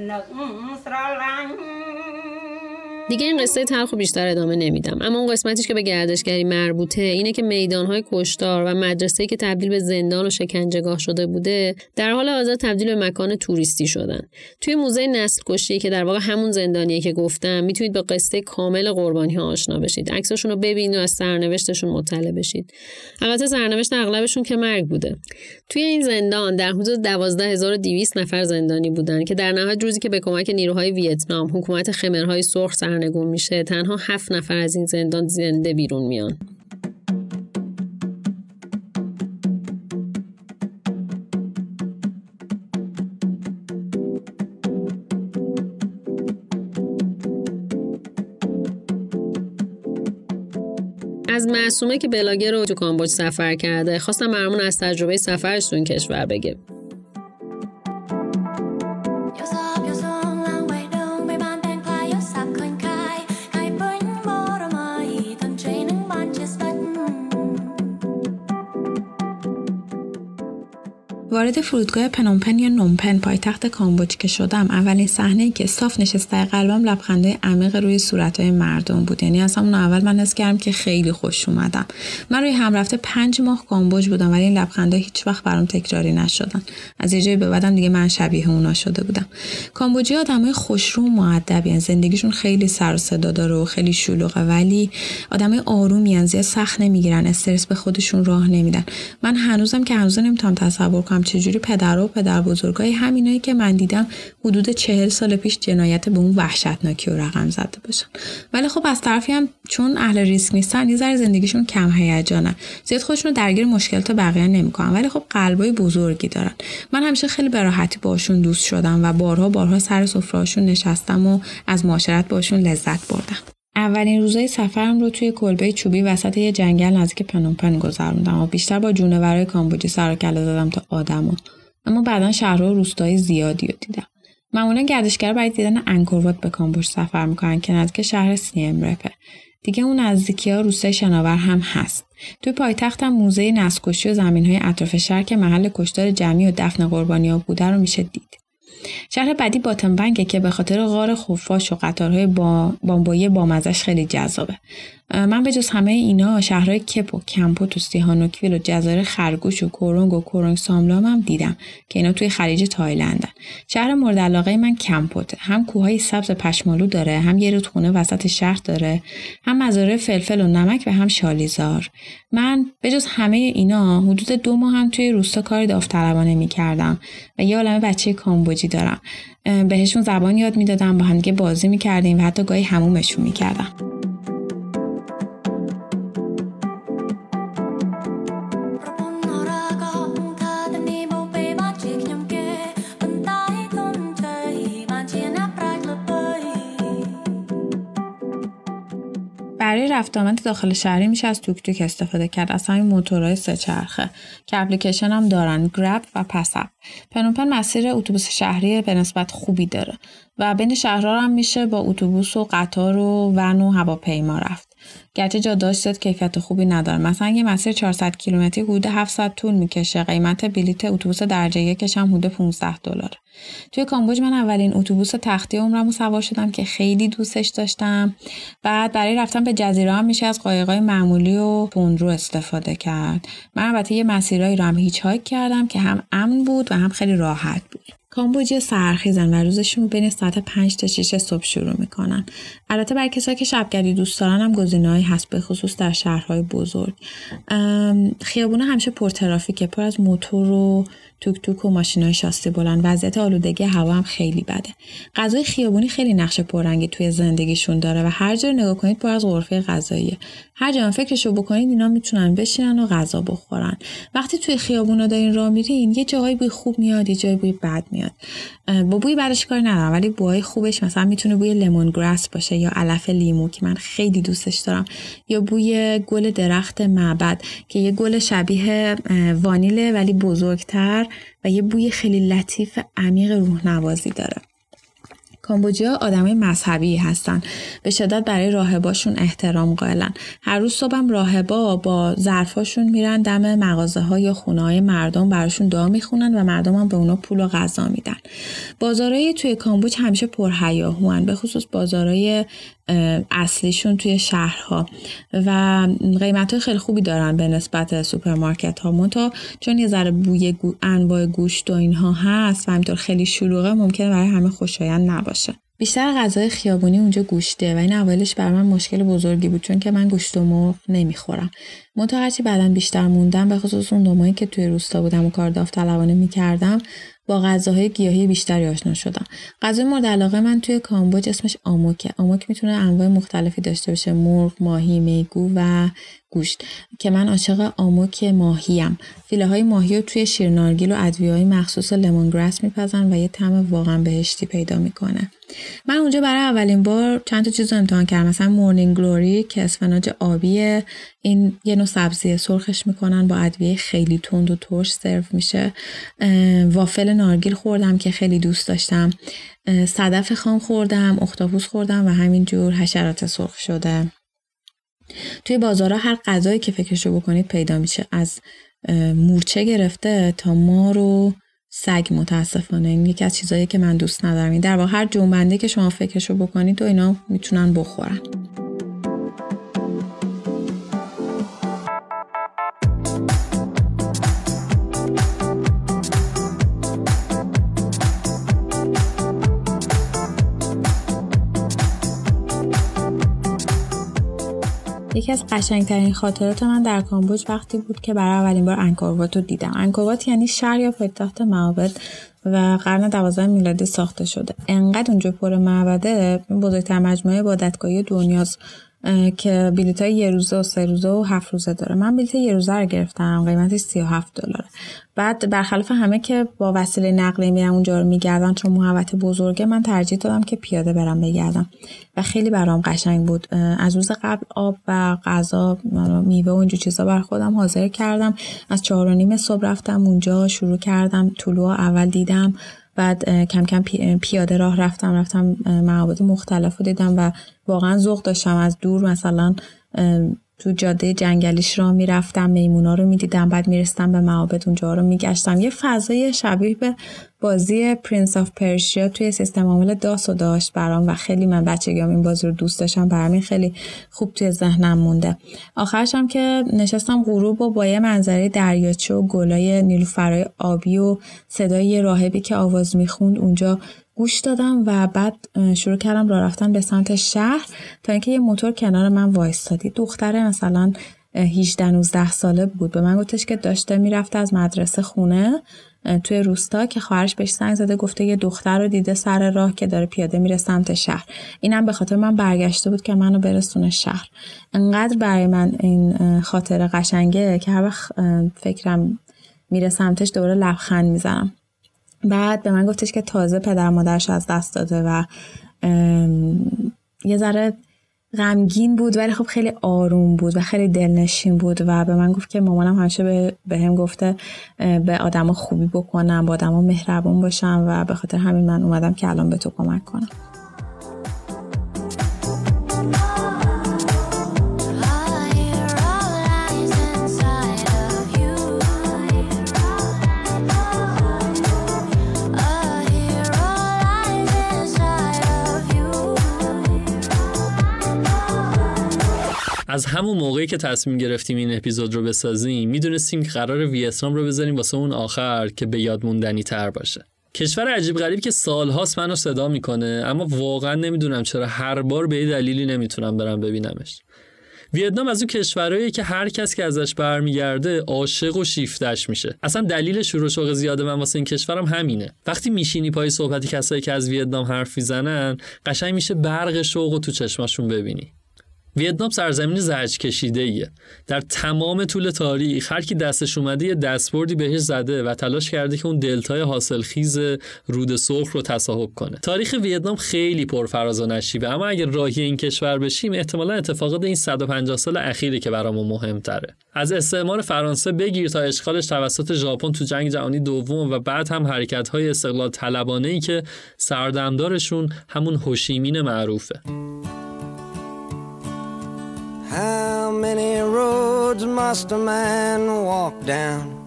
នឹកស្រឡាញ់ دیگه این قصه تلخ بیشتر ادامه نمیدم. اما اون قسمتیش که به گردشگری مربوطه اینه که میدانهای کشتار و مدرسه‌ای که تبدیل به زندان و شکنجهگاه شده بوده در حال حاضر تبدیل به مکان توریستی شدن. توی موزه نسل کشی که در واقع همون زندانیه که گفتم می‌تونید با قصه کامل قربانی ها آشنا بشید. عکساشون رو ببینید و از سرنوشتشون مطلع بشید. البته سرنوشت اغلبشون که مرگ بوده. توی این زندان در حدود 12200 نفر زندانی بودن که در نهایت روزی که به کمک نیروهای ویتنام حکومت خمرهای سرخ سرنگون میشه تنها هفت نفر از این زندان زنده بیرون میان. معصومه که بلاگر رو تو کامبوج سفر کرده. خواستم برامون از تجربه سفرش تو این کشور بگه. وارد فرودگاه پنومپن یا نومپن پایتخت کامبوج که شدم اولین صحنه که صاف نشسته قلبم لبخنده عمیق روی صورتهای مردم بود. یعنی از همون اول من حس کردم که خیلی خوش اومدم. من روی هم رفته پنج ماه کامبوج بودم ولی این لبخنده هیچ وقت برام تکراری نشدن. از یه جایی به بعدم دیگه من شبیه اونا شده بودم. کامبوجی آدمای خوشرو و مؤدبین زندگیشون خیلی سر و صدا داره و خیلی شلوغه ولی آدمای آرومی زیاد سخت نمی‌گیرن. استرس به خودشون راه نمیدن. من هنوزم که هنوز نمی‌تونم تصور کنم چجوری پدر و پدر بزرگای همینایی که من دیدم حدود چهل سال پیش جنایت به اون وحشتناکی و رقم زده باشن. ولی خب از طرفی هم چون اهل ریسک نیستن یه ذره زندگیشون کم هیجانه زیاد خودشون رو درگیر مشکلات بقیه نمی‌کنن. ولی خب قلبای بزرگی دارن. من همیشه خیلی به راحتی باشون دوست شدم و بارها بارها سر سفرهاشون نشستم و از معاشرت باشون لذت بردم. اولین روزای سفرم رو توی کلبه چوبی وسط یه جنگل نزدیک پنومپن گذروندم و بیشتر با جونورای کامبوجی سر و کله زدم تا آدما اما بعدا شهرها و روستای زیادی رو دیدم. معمولا گردشگر برای دیدن انکوروات به کامبوج سفر می‌کنن که نزدیک شهر سیم رپه دیگه اون نزدیکی ها روستای شناور هم هست. توی پایتخت هم موزه نسکشی و زمین های اطراف شهر که محل کشتار جمعی و دفن قربانی ها بوده رو میشه دید. شهر بعدی باتنبنگه که به خاطر غار خفاش و قطارهای با بامبایی بامزش خیلی جذابه. من به جز همه اینا شهرهای کپ و کمپوت و سیهانوکویل و جزایر خرگوش و کورونگ و کورونگ ساملام هم دیدم که اینا توی خلیج تایلندن. شهر مورد علاقه من کمپوته. هم کوههای سبز پشمالو داره هم یه رودخونه وسط شهر داره هم مزارع فلفل و نمک و هم شالیزار. من به جز همه اینا حدود دو ماه هم توی روستا کار داوطلبانه می‌کردم و یه عالمه بچه کامبوجی دارم. بهشون زبان یاد می‌دادم با همدیگه بازی می‌کردیم و حتی گاهی همومشون می‌کردم. برای رفت آمد داخل شهری میشه از توک توک استفاده کرد. از همین موتورهای سه چرخه. که اپلیکیشن هم دارن. گرب و پسپ پنوپن مسیر اتوبوس شهری به نسبت خوبی داره. و بین شهرها هم میشه با اتوبوس و قطار و ون و هواپیما رفت. گرچه جادهاش زیاد کیفیت خوبی نداره مثلا یه مسیر 400 کیلومتری حدود 700 طول می‌کشه. قیمت بلیت اتوبوس درجه یکش هم حدود 15 دلار. توی کامبوج من اولین اتوبوس تختی عمرم سوار شدم که خیلی دوستش داشتم. بعد برای رفتن به جزیره هم میشه از قایقای معمولی و تندرو استفاده کرد. من البته یه مسیرهایی رو هم هیچ هایک کردم که هم امن بود و هم خیلی راحت بود. کامبوجی سرخیزن و روزشون بین ساعت 5 تا 6 صبح شروع می‌کنن. البته برای کسایی که شبگردی دوست دارن هم گزینه‌هایی هست به خصوص در شهرهای بزرگ. خیابونه همیشه پر ترافیکه پر از موتور و توک توک و ماشینای شاسی بلند وضعیت آلودگی هوا هم خیلی بده. غذای خیابونی خیلی نقش پررنگی توی زندگیشون داره و هر جا نگاه کنید پر از غرفه غذاییه. هر جا فکرشو بکنید اینا می‌تونن بشینن و غذا بخورن. وقتی توی خیابونا دارین راه میرین یه جاهایی بوی خوب میاد یه جایی بوی بد میاد. با بوی بعدش کار ندارم ولی بوهای خوبش مثلا می‌تونه بوی لیمون گراس باشه یا علف لیمو که من خیلی دوستش دارم. یا بوی گل درخت معبد که یه گل شبیه وانیله ولی بزرگتر. و یه بوی خیلی لطیف عمیق روح نوازی داره. کامبوجیا آدمای مذهبی هستن. به شدت برای راهباشون احترام قائلن. هر روز صبحم راهبا با ظرفاشون میرن دم مغازه ها یا خونه های مردم براشون دعا می‌خونن و مردم هم به اونا پول و غذا میدن. بازارهای توی کامبوج همیشه پرهیاهوان به خصوص بازارهای اصلیشون توی شهرها. و قیمت های خیلی خوبی دارن به نسبت سوپرمارکت ها منتها چون یه ذره بوی گو، انواع گوشت و اینها هست و همینطور خیلی شلوغه ممکنه برای همه خوشایند نباشه. بیشتر غذای خیابونی اونجا گوشته و این اولش بر من مشکل بزرگی بود چون که من گوشت و مرغ نمی‌خورم. منتها هرچی بعدا بیشتر موندم به خصوص اون دومایی که توی روستا بودم و کار داوطلبانه می‌کردم با غذاهای گیاهی بیشتری آشنا شدم. غذای مورد علاقه من توی کامبوج اسمش آموکه. آموک می‌تونه انواع مختلفی داشته باشه. مرغ ماهی میگو و گوشت که من عاشق آموک ماهیم. فیله های ماهی رو توی شیرنارگیل و ادویه های مخصوص لیمونگراس میپزن و یه طعم واقعا بهشتی پیدا می‌کنه. من اونجا برای اولین بار چند تا چیز رو امتحان کردم. مثلا مورنینگ گلوری که اسفناج آبیه. این یه نوع سبزی سرخش می‌کنن با ادویه خیلی تند و ترش سرو میشه. وافل نارگیل خوردم که خیلی دوست داشتم. صدف خام خوردم اختاپوس خوردم و همینجور حشرات سرخ شده. توی بازارها هر غذایی که فکرشو بکنید پیدا میشه. از مورچه گرفته تا ما رو سگ متاسفانه. این یکی از چیزایی که من دوست ندارم. این در واقع هر جنبنده که شما فکرشو بکنید و اینا می‌تونن بخورن. یکی از قشنگترین خاطرات من در کامبوج وقتی بود که برای اولین بار انکوروات رو دیدم. انکوروات یعنی شهر یا پایتخت معابد و قرن دوازده میلادی ساخته شده. انقدر اونجا پر معبده بزرگتر مجموعه عبادتگاهی دنیاست. که بلیط های یه روزه و سه روزه و هفت روزه داره. من بلیط یه روزه رو گرفتم قیمتش 37 دلاره. بعد برخلاف همه که با وسیله نقلیه میرن اونجا رو میگردن چون محوطه بزرگه من ترجیح دادم که پیاده برم بگردم. و خیلی برام قشنگ بود. از روز قبل آب و غذا میوه و اینجور چیزا بر خودم حاضر کردم. از چهار و نیم صبح رفتم اونجا شروع کردم طلوع اول دیدم بعد کم کم پی- پیاده راه رفتم رفتم معابد مختلف رو دیدم و واقعا ذوق داشتم. از دور مثلا تو جاده جنگلیش را می‌رفتم میمونا رو می‌دیدم بعد میرستم به معابد اونجا رو میگشتم. یه فضای شبیه به بازی Prince of Persia توی سیستم عامل DOS رو داشت برام و خیلی من بچگیام این بازی رو دوست داشتم. برام خیلی خوب توی ذهنم مونده. آخرش هم که نشستم غروب و با یه منظره دریاچه و گلای نیلوفرای آبی و صدای یه راهبی که آواز می‌خوند اونجا گوش دادم و بعد شروع کردم راه رفتن به سمت شهر تا اینکه یه موتور کنار من وایستاد یه دختره مثلا اه، 18 19 ساله بود. به من گفتش که داشته می‌رفته از مدرسه خونه. توی روستا که خواهرش بهش زنگ زده گفته یه دختر رو دیده سر راه که داره پیاده میره سمت شهر. اینم به خاطر من برگشته بود که منو برسونه شهر. انقدر برای من این خاطره قشنگه که هر وقت فکرم میره سمتش دوباره لبخند می‌زنم. بعد به من گفتش که تازه پدر مادرش از دست داده و یه ذره غمگین بود ولی خب خیلی آروم بود و خیلی دلنشین بود و به من گفت که مامانم همیشه به, به گفته به آدما خوبی بکنم با آدما مهربون باشم و به خاطر همین من اومدم که الان به تو کمک کنم. از همون موقعی که تصمیم گرفتیم این اپیزود رو بسازیم می‌دونستیم که قرار ویتنام رو بذاریم واسه اون آخر که به یاد موندنی تر باشه. کشور عجیب غریب که سالهاست منو صدا می‌کنه اما واقعا نمی‌دونم چرا هر بار به دلیلی نمی‌تونم برم ببینمش. ویتنام از اون کشورهایی که هر کس که ازش برمیگرده عاشق و شیفتش میشه. اصلا دلیل شروع شوق زیاد من واسه این کشورم همینه. وقتی میشینی پای صحبتی کسایی که از ویتنام حرف می‌زنن قشنگ میشه برق شوق و تو چشماشون ببینی. ویتنام سرزمین زرج کشیده ایه. در تمام طول تاریخ هر کی دستش اومده یه دستبردی بهش زده و تلاش کرده که اون دلتای حاصلخیز رود سرخ رو تصاحب کنه. تاریخ ویتنام خیلی پرفراز و نشیبه اما اگر راهی این کشور بشیم احتمالا اتفاقات این 150 سال اخیری که برامون مهمتره. از استعمار فرانسه بگیر تا اشغالش توسط ژاپن تو جنگ جهانی دوم و بعد هم حرکت‌های استقلال طلبانه‌ای که سردمدارشون همون هوشیمین معروفه. How many roads must a man walk down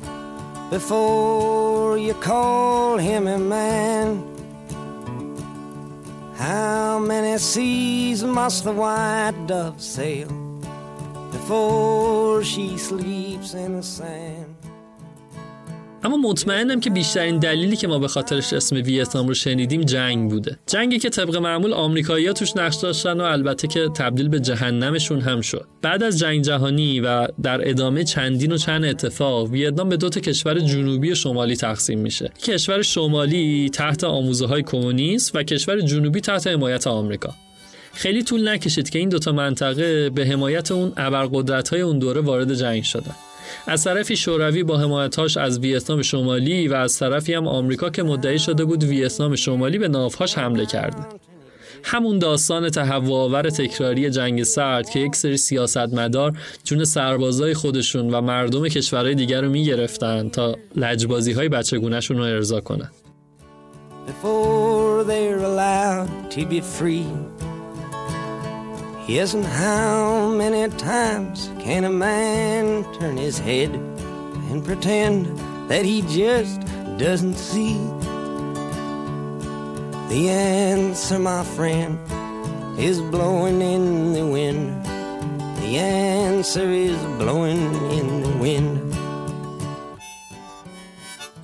before you call him a man? How many seas must the white dove sail before she sleeps in the sand? اما مطمئنم که بیشترین دلیلی که ما به خاطرش اسم ویتنام رو شنیدیم جنگ بوده. جنگی که طبق معمول آمریکایی‌ها توش نقش داشتن و البته که تبدیل به جهنمشون هم شد. بعد از جنگ جهانی و در ادامه چندین و چند اتفاق ویتنام به دو تا کشور جنوبی و شمالی تقسیم میشه. کشور شمالی تحت آموزه های کمونیست و کشور جنوبی تحت حمایت آمریکا. خیلی طول نکشید که این دوتا منطقه به حمایت اون ابرقدرت های اون دوره وارد جنگ شدن. از طرفی شوروی با حمایتاش از ویتنام شمالی و از طرفی هم آمریکا که مدعی شده بود ویتنام شمالی به ناوهاش حمله کرده همون داستان تهوع‌آور تکراری جنگ سرد که یک سری سیاستمدار جون سربازای خودشون و مردم کشورهای دیگر رو می‌گرفتن تا لجبازی های بچگونهشون رو ارضا کنن before they're allowed to be free. Yes, and how many times can a man turn his head and pretend that he just doesn't see. The answer, my friend, is blowing in the wind. The answer is blowing in the wind.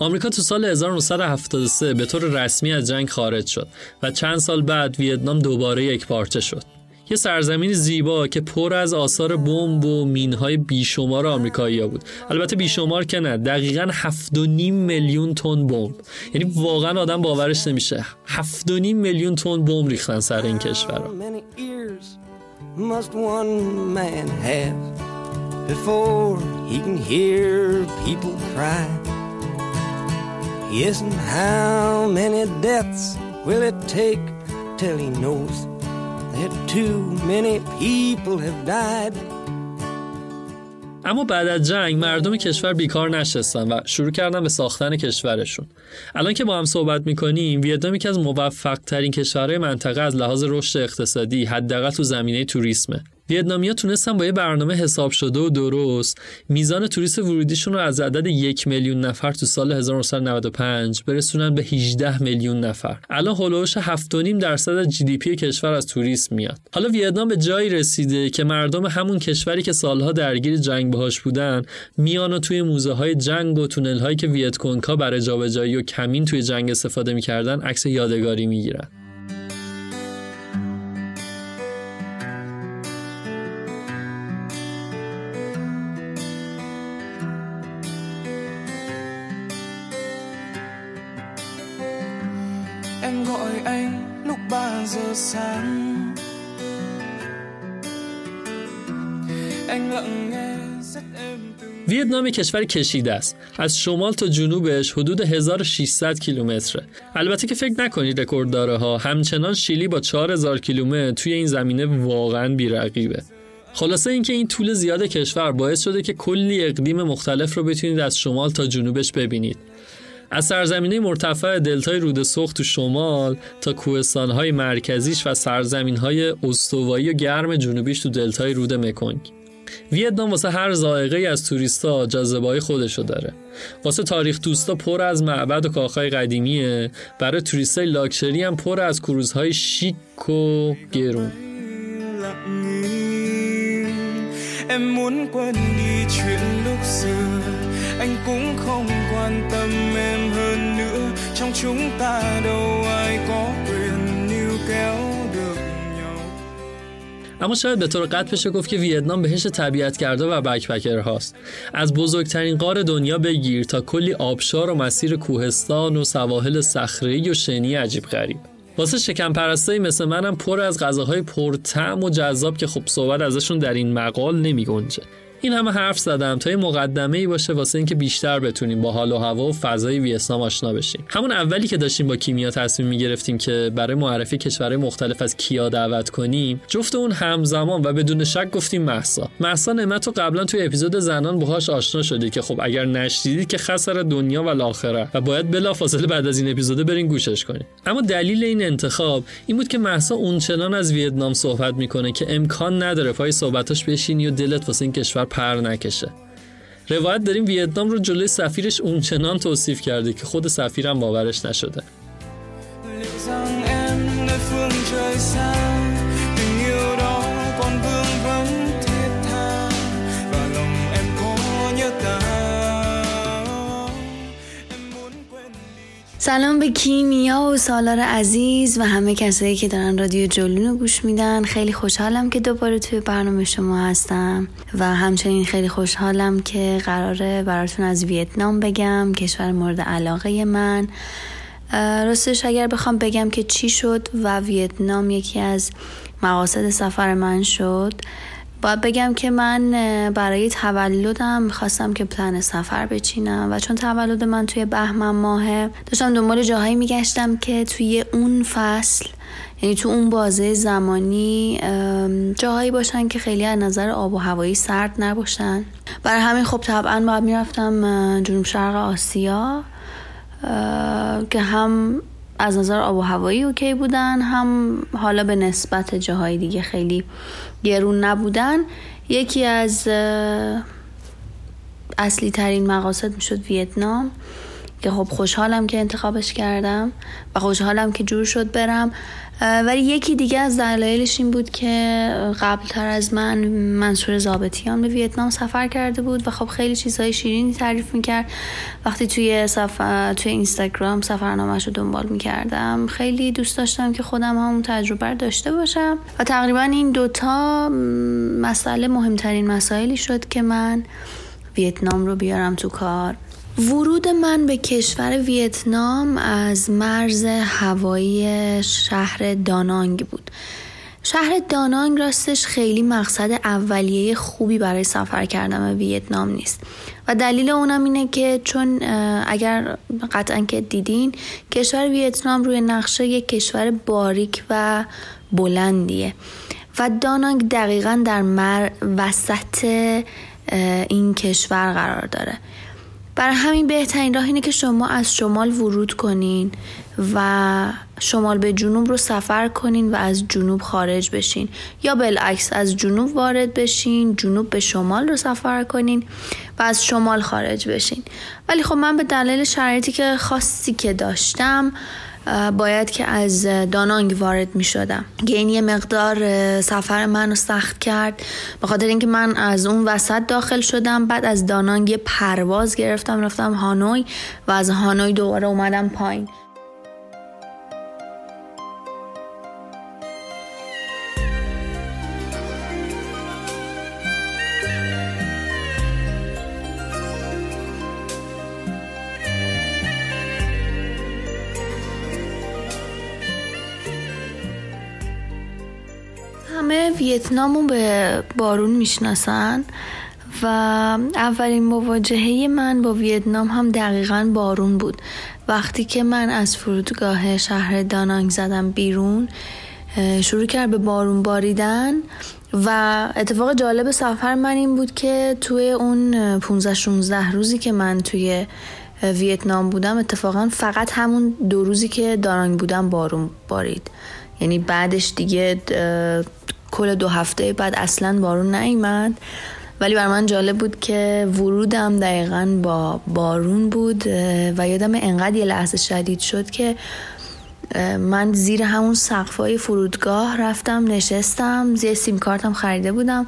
آمریکا تو سال 1973 به طور رسمی از جنگ خارج شد و چند سال بعد ویتنام دوباره یک پارچه شد. یه سرزمین زیبا که پر از آثار بمب و مینهای بیشمار آمریکایی‌ها بود. البته بیشمار که نه، دقیقاً 7.5 میلیون تن بمب. یعنی واقعا آدم باورش نمیشه. 7.5 میلیون تن بمب ریختن سر این کشور. Yes, and how many deaths will it take till he knows that too many people have died? اما بعد از جنگ مردم کشور بیکار نشستن و شروع کردن به ساختن کشورشون الان که با هم صحبت می‌کنیم ویتنام یکی از موفق ترین کشورهای منطقه از لحاظ رشد اقتصادی حداقل تو زمینه توریسمه ویتنامیا تونستن با یه برنامه حساب شده و درست. میزان توریست ورودیشون رو از عدد یک میلیون نفر تو سال 1995 برسونن به 18 میلیون نفر. الان هولوش 7.5 درصد از جی پی کشور از توریسم میاد. حالا ویتنام به جایی رسیده که مردم همون کشوری که سالها درگیر جنگ باهاش بودن میان و توی موزه های جنگ و تونل هایی که ویتکونگا برای جابجایی و کمین توی جنگ استفاده می‌کردن عکس یادگاری می‌گیرن. کشور کشیده است. از شمال تا جنوبش حدود 1600 کیلومتره. البته که فکر نکنید رکوردداره ها همچنان شیلی با 4000 کیلومتر توی این زمینه واقعا بی‌رقیبه. خلاصه اینکه این طول زیاد کشور باعث شده که کلی اقلیم مختلف رو بتونید از شمال تا جنوبش ببینید. از سرزمینه مرتفع دلتای رود سرخ تو شمال تا کوهستانهای مرکزیش و سرزمینهای استوایی و گرم جنوبیش تو دلتای رود مکونگ. ویتنام واسه هر ذائقه از توریستا جاذبه‌های خودشو داره. واسه تاریخ دوستا پر از معبد و کاخهای قدیمیه. برای توریستای لاکچری هم پر از کروزهای شیک و گرون. Em muốn quên đi chuyện lúc xưa Anh cũng không quan tâm em hơn nữa Trong chúng ta đâu ai اما شاید به طور قطع بشه گفت که ویتنام بهش طبیعت کرده و بکپکر هاست از بزرگترین غار دنیا بگیر تا کلی آبشار و مسیر کوهستان و سواحل صخره‌ای و شنی عجیب غریب واسه شکم پرستایی مثل منم پر از غذاهای پرطعم و جذاب که خب صحبت ازشون در این مقال نمی گنجه. این همه حرف زدم تا یه مقدمه ای باشه واسه اینکه بیشتر بتونیم با حال و هوا و فضای ویتنام آشنا بشیم. همون اولی که داشتیم با کیمیا تصمیم می‌گرفتیم که برای معرفی کشورهای مختلف از کیا دعوت کنیم جفت اون همزمان و بدون شک گفتیم محسا محسا نعمت رو قبلا توی اپیزود زنان باهاش آشنا شدید که خب اگر نشدیدید که خسر دنیا و الاخره و باید بلافاصله بعد از این اپیزود برین گوشش کنید اما دلیل این انتخاب این بود که محسا اونچنان از ویتنام صحبت می‌کنه که امکان نداره پای صحبتاش بشینی و دلت واسه این کشور پر نکشه. روایت داریم ویتنام رو جلوی سفیرش اونچنان توصیف کرده که خود سفیرم باورش نشده. سلام به کیمیا و سالار عزیز و همه کسایی که دارن رادیو جلون رو گوش میدن. خیلی خوشحالم که دوباره توی برنامه شما هستم و همچنین خیلی خوشحالم که قراره براتون از ویتنام بگم کشور مورد علاقه من. راستش اگر بخوام بگم که چی شد و ویتنام یکی از مقاصد سفر من شد باید بگم که من برای تولدم می‌خواستم که پلن سفر بچینم و چون تولد من توی بهمن ماهه داشتم دنبال جاهایی میگشتم که توی اون فصل یعنی تو اون بازه زمانی جاهایی باشن که خیلی از نظر آب و هوایی سرد نباشن. برای همین خب طبعا باید می‌رفتم جنوب شرق آسیا که هم از نظر آب و هوایی اوکی بودن هم حالا به نسبت جاهای دیگه خیلی گرون نبودن یکی از اصلی ترین مقاصد می‌شد ویتنام. که خب خوشحالم که انتخابش کردم و خوشحالم که جور شد برم. ولی یکی دیگه از دلایلش این بود که قبلتر از من منصور زابطیان به ویتنام سفر کرده بود و خب خیلی چیزهای شیرینی تعریف می‌کرد. وقتی توی سفر توی اینستاگرام سفرنامهش رو دنبال می‌کردم خیلی دوست داشتم که خودم همون تجربه رو داشته باشم. و تقریبا این دوتا مسئله مهمترین مسائلی شد که من ویتنام رو بیارم تو کار. ورود من به کشور ویتنام از مرز هوایی شهر دانانگ بود. شهر دانانگ راستش خیلی مقصد اولیه خوبی برای سفر کردن به ویتنام نیست. و دلیل اونم اینه که چون اگر قطعا که دیدین کشور ویتنام روی نقشه یک کشور باریک و بلندیه. و دانانگ دقیقا در مر وسط این کشور قرار داره. برای همین بهترین راه اینه که شما از شمال ورود کنین و شمال به جنوب رو سفر کنین و از جنوب خارج بشین. یا بالعکس از جنوب وارد بشین جنوب به شمال رو سفر کنین و از شمال خارج بشین. ولی خب من به دلیل شرایطی که خاصی که داشتم باید که از دانانگ وارد می شدم. که این یه مقدار سفر من رو سخت کرد. به خاطر اینکه من از اون وسط داخل شدم بعد از دانانگ یه پرواز گرفتم رفتم هانوی و از هانوی دوباره اومدم پایین. همه ویتنام رو به بارون می‌شناسن و اولین مواجهه من با ویتنام هم دقیقا بارون بود. وقتی که من از فرودگاه شهر دانانگ زدم بیرون شروع کرد به بارون باریدن و اتفاق جالب سفر من این بود که توی اون 15 16 روزی که من توی ویتنام بودم اتفاقا فقط همون دو روزی که دارانگ بودم بارون بارید. یعنی بعدش دیگه کل دو هفته بعد اصلا بارون نیومد. ولی بر من جالب بود که ورودم دقیقا با بارون بود و یادم انقدر یه لحظه شدید شد که من زیر همون سقفای فرودگاه رفتم نشستم زیر سیم کارتم خریده بودم.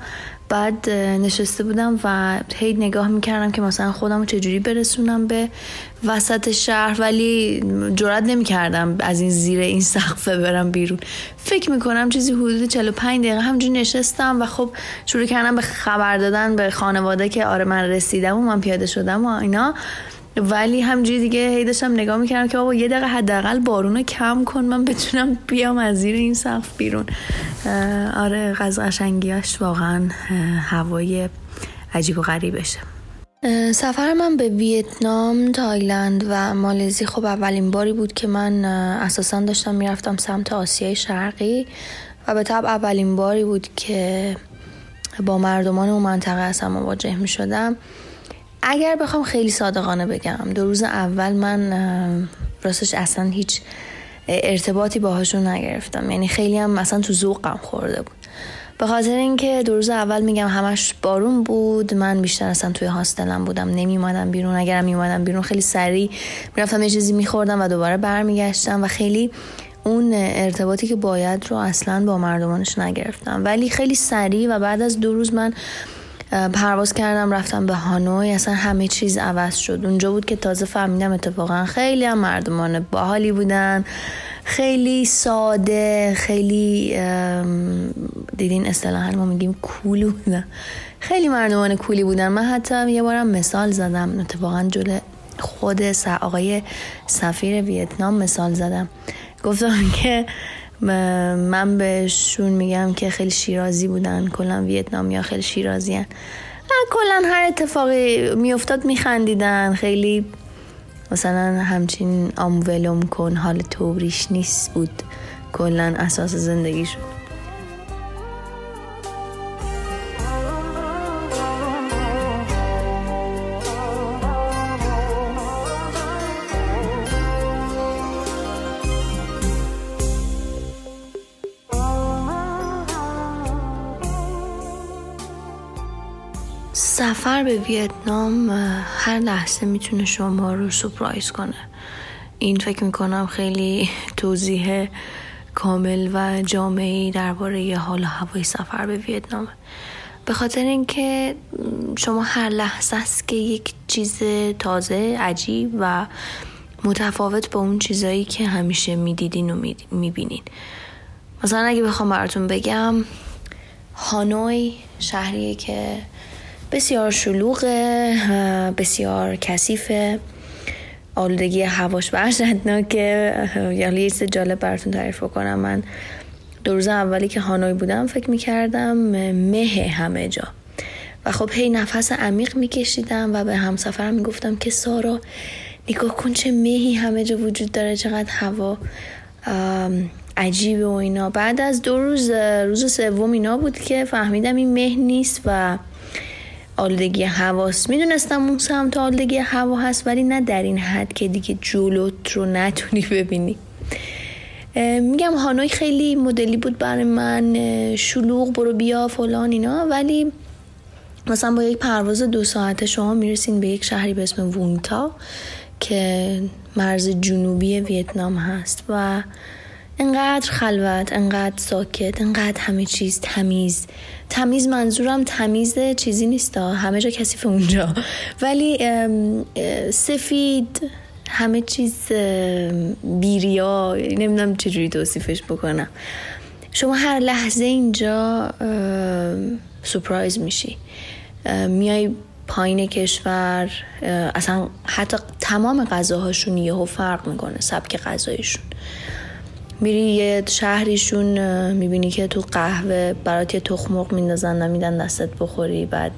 بعد نشسته بودم و هی نگاه می‌کردم که مثلا خودم چجوری برسونم به وسط شهر ولی جرات نمی‌کردم از این زیر این سقفه برم بیرون. فکر می‌کنم چیزی حدود 45 دقیقه همجوری نشستم و خب شروع کردم به خبر دادن به خانواده که آره من رسیدم و من پیاده شدم و اینا. ولی همجوری دیگه هی داشتم نگاه می‌کردم که بابا یه دقیقه حداقل بارون رو کم کن من بتونم بیام از زیر این سقف بیرون. آره از قشنگیاش واقعا هوای عجیب و غریبشه. سفر من به ویتنام، تایلند و مالزی خب اولین باری بود که من اساسا داشتم می‌رفتم سمت آسیای شرقی و به طب اولین باری بود که با مردمان اون منطقه اصلا مواجه می شدم اگر بخوام خیلی صادقانه بگم دو روز اول من راستش اصلا هیچ ارتباطی باهاشون نگرفتم. یعنی خیلی هم مثلا تو ذوقم خورده بود. به خاطر اینکه دو روز اول میگم همش بارون بود من بیشتر اصلا توی هاستلم بودم. نمیومدم بیرون. اگرم میومدم بیرون خیلی سریع می‌رفتم یه چیزی میخوردم و دوباره برمیگشتم و خیلی اون ارتباطی که باید رو اصلا با مردمانش نگرفتم. ولی خیلی سریع و بعد از دو روز من پرواز کردم رفتم به هانوی اصلا همه چیز عوض شد. اونجا بود که تازه فهمیدم اتفاقا خیلی هم مردمان باحالی بودن خیلی ساده خیلی دیدین اصطلاحا ما میگیم کول بودن. خیلی مردمان کولی بودن. من حتی یه بارم مثال زدم. اتفاقا جلو خود آقای سفیر ویتنام مثال زدم. گفتم که من بهشون میگم که خیلی شیرازی بودن. کلا ویتنام یا خیلی شیرازی هن. کلا هر اتفاقی میافتاد میخندیدن. خیلی مثلا همچین آمولم کن حال طوریش نیست بود. کلا اساس زندگیشون سفر به ویتنام هر لحظه می‌تونه شما رو سپرایز کنه. این فکر می‌کنم خیلی توضیح کامل و جامعی درباره حال و هوای سفر به ویتنام. به خاطر اینکه شما هر لحظه است که یک چیز تازه عجیب و متفاوت با اون چیزایی که همیشه می‌دیدین و می‌بینین. مثلا اگه بخوام براتون بگم هانوی شهریه که بسیار شلوغه بسیار کثیفه آلودگی هواش وحشتناکه. یعنی یه چیز جالب براتون تعریف کنم من دو روز اولی که هانوی بودم فکر می‌کردم مه همه جا. و خب هی نفس عمیق میکشیدم و به همسفرم می‌گفتم که سارا نگاه کن چه مهی همه جا وجود داره چقدر هوا عجیبه و اینا. بعد از دو روز روز سوم اینا بود که فهمیدم این مه نیست و آلودگی هواست می‌دونستم اون سمت آلودگی هوا هست ولی نه در این حد که دیگه جلوت رو نتونی ببینی. میگم هانوی خیلی مدلی بود برای من شلوغ برو بیا فلان اینا. ولی مثلا با یک پرواز دو ساعته شما می‌رسین به یک شهری به اسم وونتا که مرز جنوبی ویتنام هست و انقدر خلوت انقدر ساکت انقدر همه چیز تمیز. تمیز منظورم تمیز چیزی نیست همه جا کثیف اونجا. ولی سفید همه چیز بیریا نمی‌دونم چجوری توصیفش بکنم. شما هر لحظه اینجا سپرایز میشی. میای پایین کشور اصلا حتی تمام غذاهاشون یهو فرق می‌کنه سبک غذایشون. میری یه شهریشون می‌بینی که تو قهوه برات یه تخمق میندازن نمیدن دستت بخوری. بعد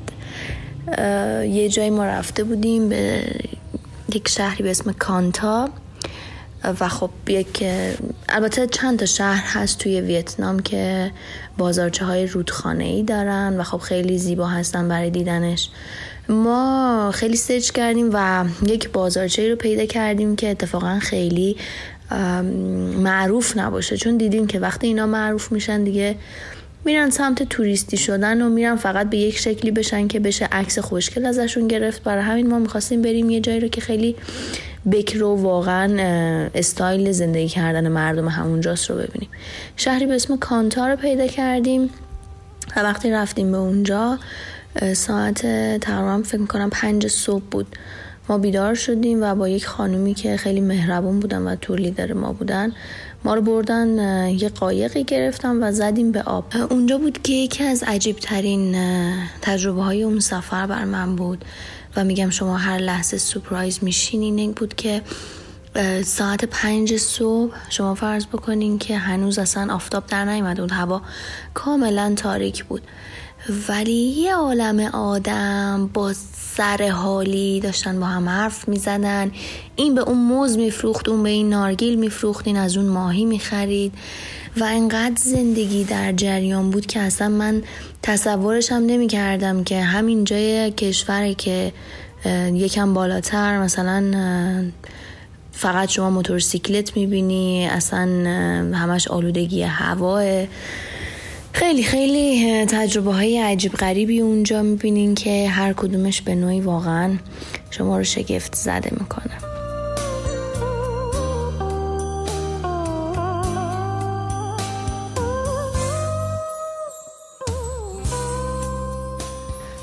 یه جایی ما رفته بودیم به یک شهری به اسم کانتا. و خب یک البته چند تا شهر هست توی ویتنام که بازارچه های رودخانه ای دارن و خب خیلی زیبا هستن برای دیدنش. ما خیلی سرچ کردیم و یک بازارچه رو پیدا کردیم که اتفاقا خیلی معروف نباشه. چون دیدیم که وقتی اینا معروف میشن دیگه میرن سمت توریستی شدن و میرن فقط به یک شکلی بشن که بشه عکس خوشگل ازشون گرفت. برای همین ما می‌خواستیم بریم یه جایی رو که خیلی بکر و واقعا استایل زندگی کردن مردم همونجاست رو ببینیم. شهری به اسم کانتا رو پیدا کردیم و وقتی رفتیم به اونجا ساعت تقریبا فکر می‌کنم پنج صبح بود. بیدار شدیم و با یک خانومی که خیلی مهربون بودن و تور لیدر ما بودن ما رو بردن یه قایقی گرفتم و زدیم به آب. اونجا بود که یکی از عجیب ترین تجربه های اون سفر بر من بود و میگم شما هر لحظه سپرایز میشین این بود که ساعت پنج صبح شما فرض بکنین که هنوز اصلا آفتاب در نیومده بود هوا کاملا تاریک بود. ولی یه عالم آدم با سر حالی داشتن با هم حرف می‌زدن. این به اون موز میفروخت اون به این نارگیل میفروخت این از اون ماهی می‌خرید. و انقدر زندگی در جریان بود که اصلا من تصورش هم نمی کردم که همین جای کشوری که یکم بالاتر مثلا فقط شما موتورسیکلت می‌بینی اصلا همش آلودگی هواه. خیلی خیلی تجربه های عجیب غریبی اونجا می‌بینین که هر کدومش به نوعی واقعا شما رو شگفت زده می‌کنه.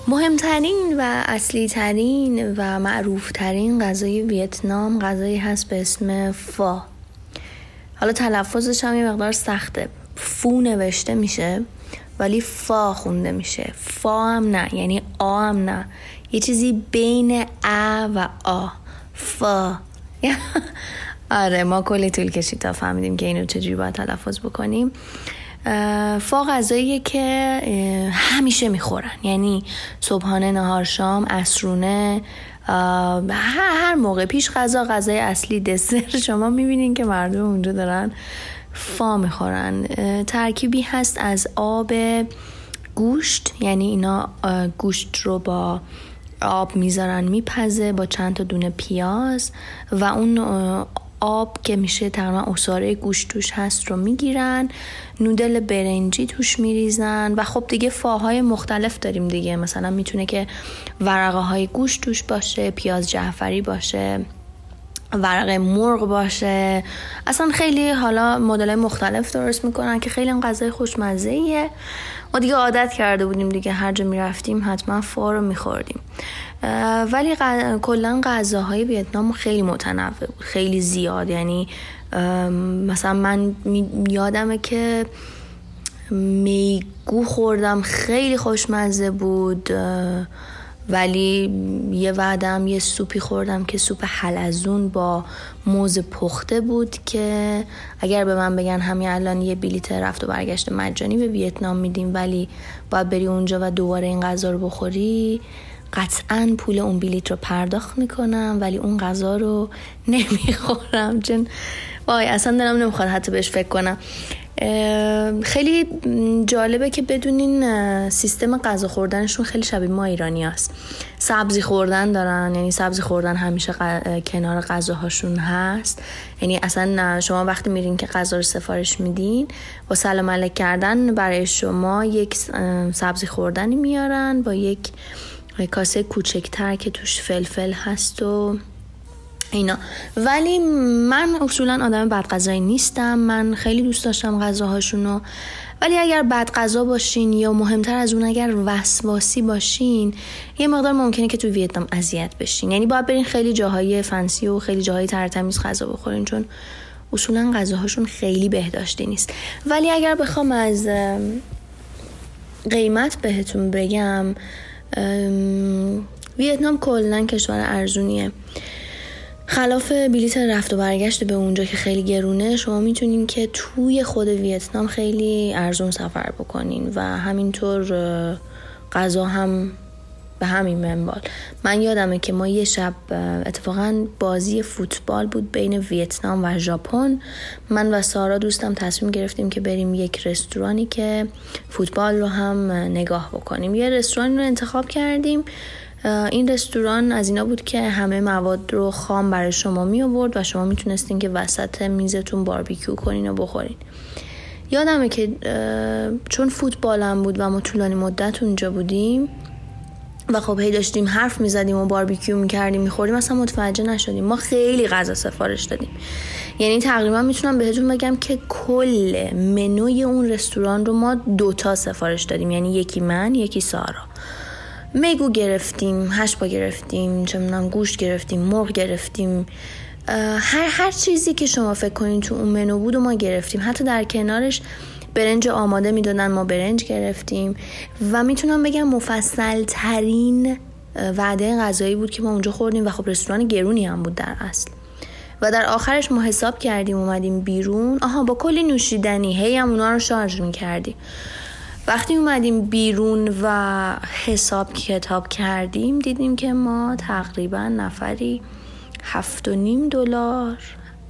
مهمترین و اصلی ترین و معروف ترین غذای ویتنام غذایی هست به اسم فا. حالا تلفظش هم یه مقدار سخته. فو نوشته میشه ولی فا خونده میشه. فا هم نه یعنی آ هم نه. یه چیزی بین ا و آ. فا. آره ما کلی طول کشید تا فهمیدیم که اینو چجوری باید تلفظ بکنیم. فا غذاییه که همیشه می‌خورن. یعنی صبحانه نهار شام اسرونه هر موقع. پیش غذا غذای اصلی دسر. شما می‌بینین که مردم اونجا دارن فا می‌خورن. ترکیبی هست از آب گوشت یعنی اینا گوشت رو با آب می‌ذارن میپزه با چند تا دونه پیاز و اون آب که میشه تقریبا اصاره گوشت توش هست رو می‌گیرن نودل برنجی توش میریزن و خب دیگه فاهای مختلف داریم دیگه. مثلا می‌تونه که ورقه های گوشت توش باشه پیاز جعفری باشه. ورقه مرغ باشه. اصلا خیلی حالا مدل مختلف درست می‌کنن که خیلی غذای خوشمزه ایه ما دیگه عادت کرده بودیم دیگه هر جا می‌رفتیم حتما فا رو میخوردیم. ولی ق... کلا غذاهای ویتنام خیلی متنوع بود خیلی زیاد. یعنی مثلا من یادمه که میگو خوردم خیلی خوشمزه بود. ولی یه وعدم یه سوپی خوردم که سوپ حلزون با موز پخته بود که اگر به من بگن همین الان یه بلیت رفت و برگشت مجانی به ویتنام میدیم ولی باید بری اونجا و دوباره این غذا رو بخوری قطعا پول اون بلیت رو پرداخت می‌کنم ولی اون غذا رو نمی‌خورم. چون وای اصلا دلم نمی‌خواد حتی بهش فکر کنم. خیلی جالبه که بدونین سیستم غذا خوردنشون خیلی شبیه ما ایرانی هست. سبزی خوردن دارن یعنی سبزی خوردن همیشه کنار غذاهاشون هست یعنی اصلا شما وقتی میرین که غذا رو سفارش میدین با سلام علیک کردن برای شما یک سبزی خوردنی میارن با یک کاسه کوچکتر که توش فلفل هست و اینا. ولی من اصولا آدم بد غذایی نیستم. من خیلی دوست داشتم غذاهاشونو. ولی اگر بد غذا باشین یا مهمتر از اون اگر وسواسی باشین یه مقدار ممکنه که تو ویتنام اذیت بشین. یعنی باید برین خیلی جاهای فنسی و خیلی جاهای ترتمیز غذا بخورین چون اصولا غذاهاشون خیلی بهداشتی نیست. ولی اگر بخوام از قیمت بهتون بگم ویتنام کلا کشور ارزونیه. خلاف بلیت رفت و برگشت به اونجا که خیلی گرونه شما می‌تونین که توی خود ویتنام خیلی ارزون سفر بکنین و همینطور غذا هم به همین منبال. من یادمه که ما یه شب اتفاقا بازی فوتبال بود بین ویتنام و ژاپن. من و سارا دوستم تصمیم گرفتیم که بریم یک رستورانی که فوتبال رو هم نگاه بکنیم. یه رستورانی رو انتخاب کردیم. این رستوران از اینا بود که همه مواد رو خام برای شما می آورد و شما می‌تونستین که وسط میزتون باربیکیو کنین و بخورین. یادمه که چون فوتبالم بود و ما طولانی مدت اونجا بودیم و خب هی داشتیم حرف می‌زدیم و باربیکیو می‌کردیم میخوردیم اصلا متوجه نشدیم. ما خیلی غذا سفارش دادیم. یعنی تقریبا می‌تونم بهتون بگم که کل منوی اون رستوران رو ما دوتا سفارش دادیم. یعنی یکی من یکی سارا. میگو گرفتیم هشپا گرفتیم چه می‌دونم گوشت گرفتیم مرغ گرفتیم. هر هر چیزی که شما فکر کنین تو اون منو بود و ما گرفتیم. حتی در کنارش برنج آماده می‌دادن ما برنج گرفتیم. و می‌تونم بگم مفصل ترین وعده غذایی بود که ما اونجا خوردیم و خب رستوران گرونی هم بود در اصل. و در آخرش ما حساب کردیم اومدیم بیرون. آها با کلی نوشیدنی هی هم اونا رو شارژ می‌کردیم. وقتی اومدیم بیرون و حساب کتاب کردیم دیدیم که ما تقریبا نفری هفت و نیم دلار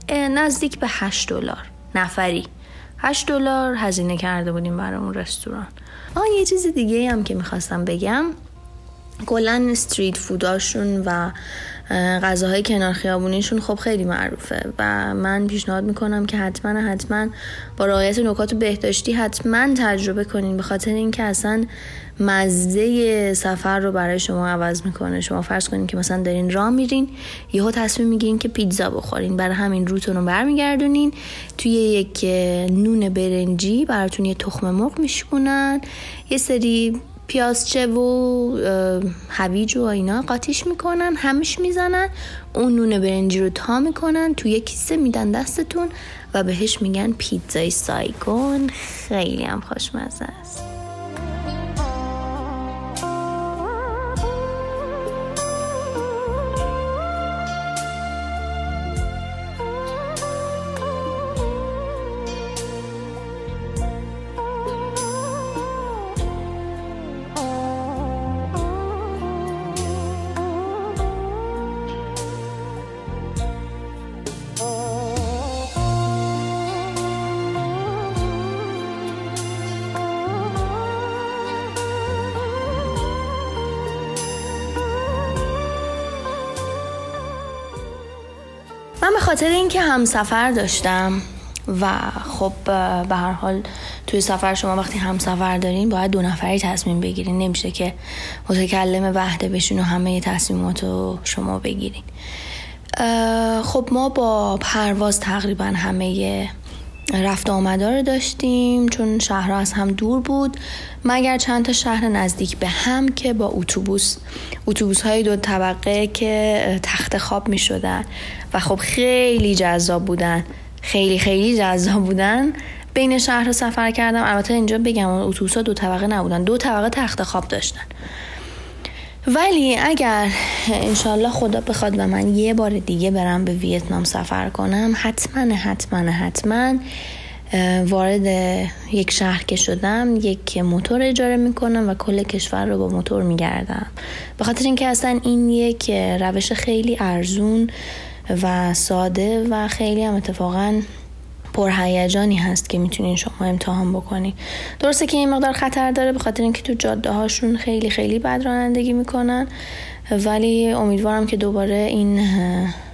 نزدیک به هشت دلار نفری. هشت دلار هزینه کرده بودیم برای اون رستوران. آن یه چیز دیگه هم که می‌خواستم بگم کلا استریت فوداشون و غذاهای کنار خیابونیشون خب خیلی معروفه و من پیشنهاد می‌کنم که حتما حتما با رعایت نکات بهداشتی حتما تجربه کنین به خاطر اینکه اصلا مزه سفر رو برای شما عوض می‌کنه. شما فرض کنین که مثلا دارین راه میرین یهو تصمیم می‌گیرین که پیتزا بخورین. برای همین روتون رو برمیگردونین. توی یک نون برنجی براتون یه تخم مرغ میشکنن یه سری پیازچه و هویج و اینا قاطیش می‌کنن همش می‌زنن. اون نون برنجی رو تا می‌کنن توی کیسه میدن دستتون و بهش میگن پیتزای سایگون. خیلی هم خوشمزه است. اینکه همسفر داشتم و خب به هر حال توی سفر شما وقتی همسفر دارین باید دو نفری تصمیم بگیرین. نمیشه که متکلم وحده بشین و همه تصمیمات رو شما بگیرین. خب ما با پرواز تقریبا همه رفت آمده رو داشتیم چون شهرها از هم دور بود. مگر چند تا شهر نزدیک به هم که با اتوبوس اتوبوس های دو طبقه که تخت خواب می شدن و خب خیلی جذاب بودن. خیلی خیلی جذاب بودن. بین شهر سفر کردم. البته اینجا بگم اتوبوس ها دو طبقه نبودن. دو طبقه تخت خواب داشتن. ولی اگر انشالله خدا بخواد و من یه بار دیگه برم به ویتنام سفر کنم حتما حتما حتما وارد یک شهر که شدم یک موتور اجاره می‌کنم و کل کشور رو با موتور میگردم. به خاطر اینکه اصلا این یک روش خیلی ارزون و ساده و خیلی هم اتفاقا پرهیجانی هست که می‌تونین شما امتحان بکنی. درسته که این مقدار خطر داره به خاطر اینکه تو جاده هاشون خیلی خیلی بد رانندگی می‌کنن ولی امیدوارم که دوباره این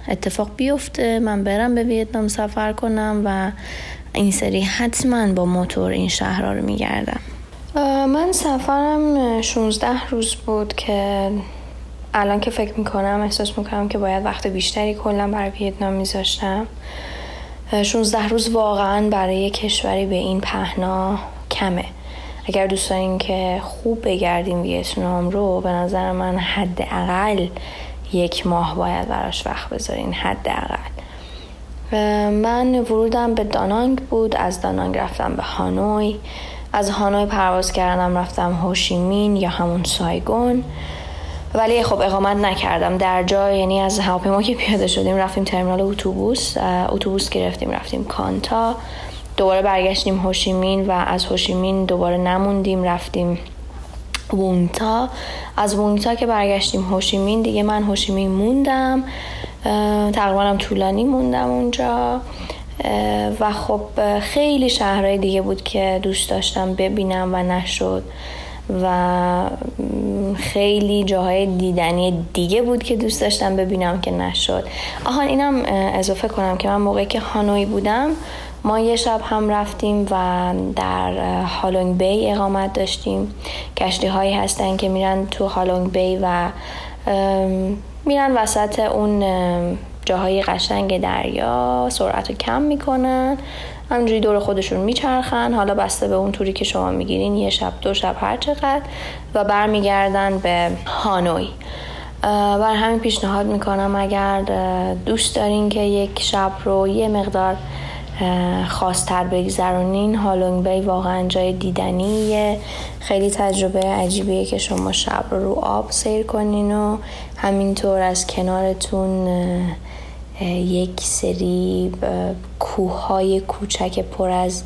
اتفاق بیفته. من برم به ویتنام سفر کنم و این سری حتما با موتور این شهرها رو میگردم. من سفرم 16 روز بود که الان که فکر می‌کنم احساس می‌کنم که باید وقت بیشتری کلا برای ویتنام میذاشتم. 16 روز واقعا برای کشوری به این پهنا کمه. اگر دوست دارین که خوب بگردیم ویتنام رو به نظر من حداقل یک ماه باید براش وقت بذارین حداقل. من ورودم به دانانگ بود از دانانگ رفتم به هانوی. از هانوی پرواز کردم رفتم هوشیمین یا همون سایگون. ولی خب اقامت نکردم. در جا یعنی از هواپیما که پیاده شدیم رفتیم ترمینال اتوبوس اتوبوس گرفتیم رفتیم کانتا. دوباره برگشتیم هوشیمین و از هوشیمین دوباره نموندیم رفتیم وونتا. از وونتا که برگشتیم هوشیمین دیگه من هوشیمین موندم. تقریبا طولانی موندم اونجا. و خب خیلی شهرهای دیگه بود که دوست داشتم ببینم و نشد. و خیلی جاهای دیدنی دیگه بود که دوست داشتم ببینم که نشد. آهان اینم اضافه کنم که من موقعی که هانوی بودم ما یه شب هم رفتیم و در هالونگ بی اقامت داشتیم. کشتی هایی هستن که میرن تو هالونگ بی و میرن وسط اون جاهای قشنگ دریا سرعت رو کم می‌کنن. همینجوری دور خودشون میچرخن. حالا بسته به اون توری که شما می‌گیرین یه شب دو شب هر چقدر. و برمیگردن به هانوی. بر همین پیشنهاد می‌کنم اگر دوست دارین که یک شب رو یه مقدار خواستر بگذرونین هالونگ بی واقعا جای دیدنیه. خیلی تجربه عجیبیه که شما شب رو رو آب سیر کنین و همینطور از کنارتون یک سری کوههای کوچک پر از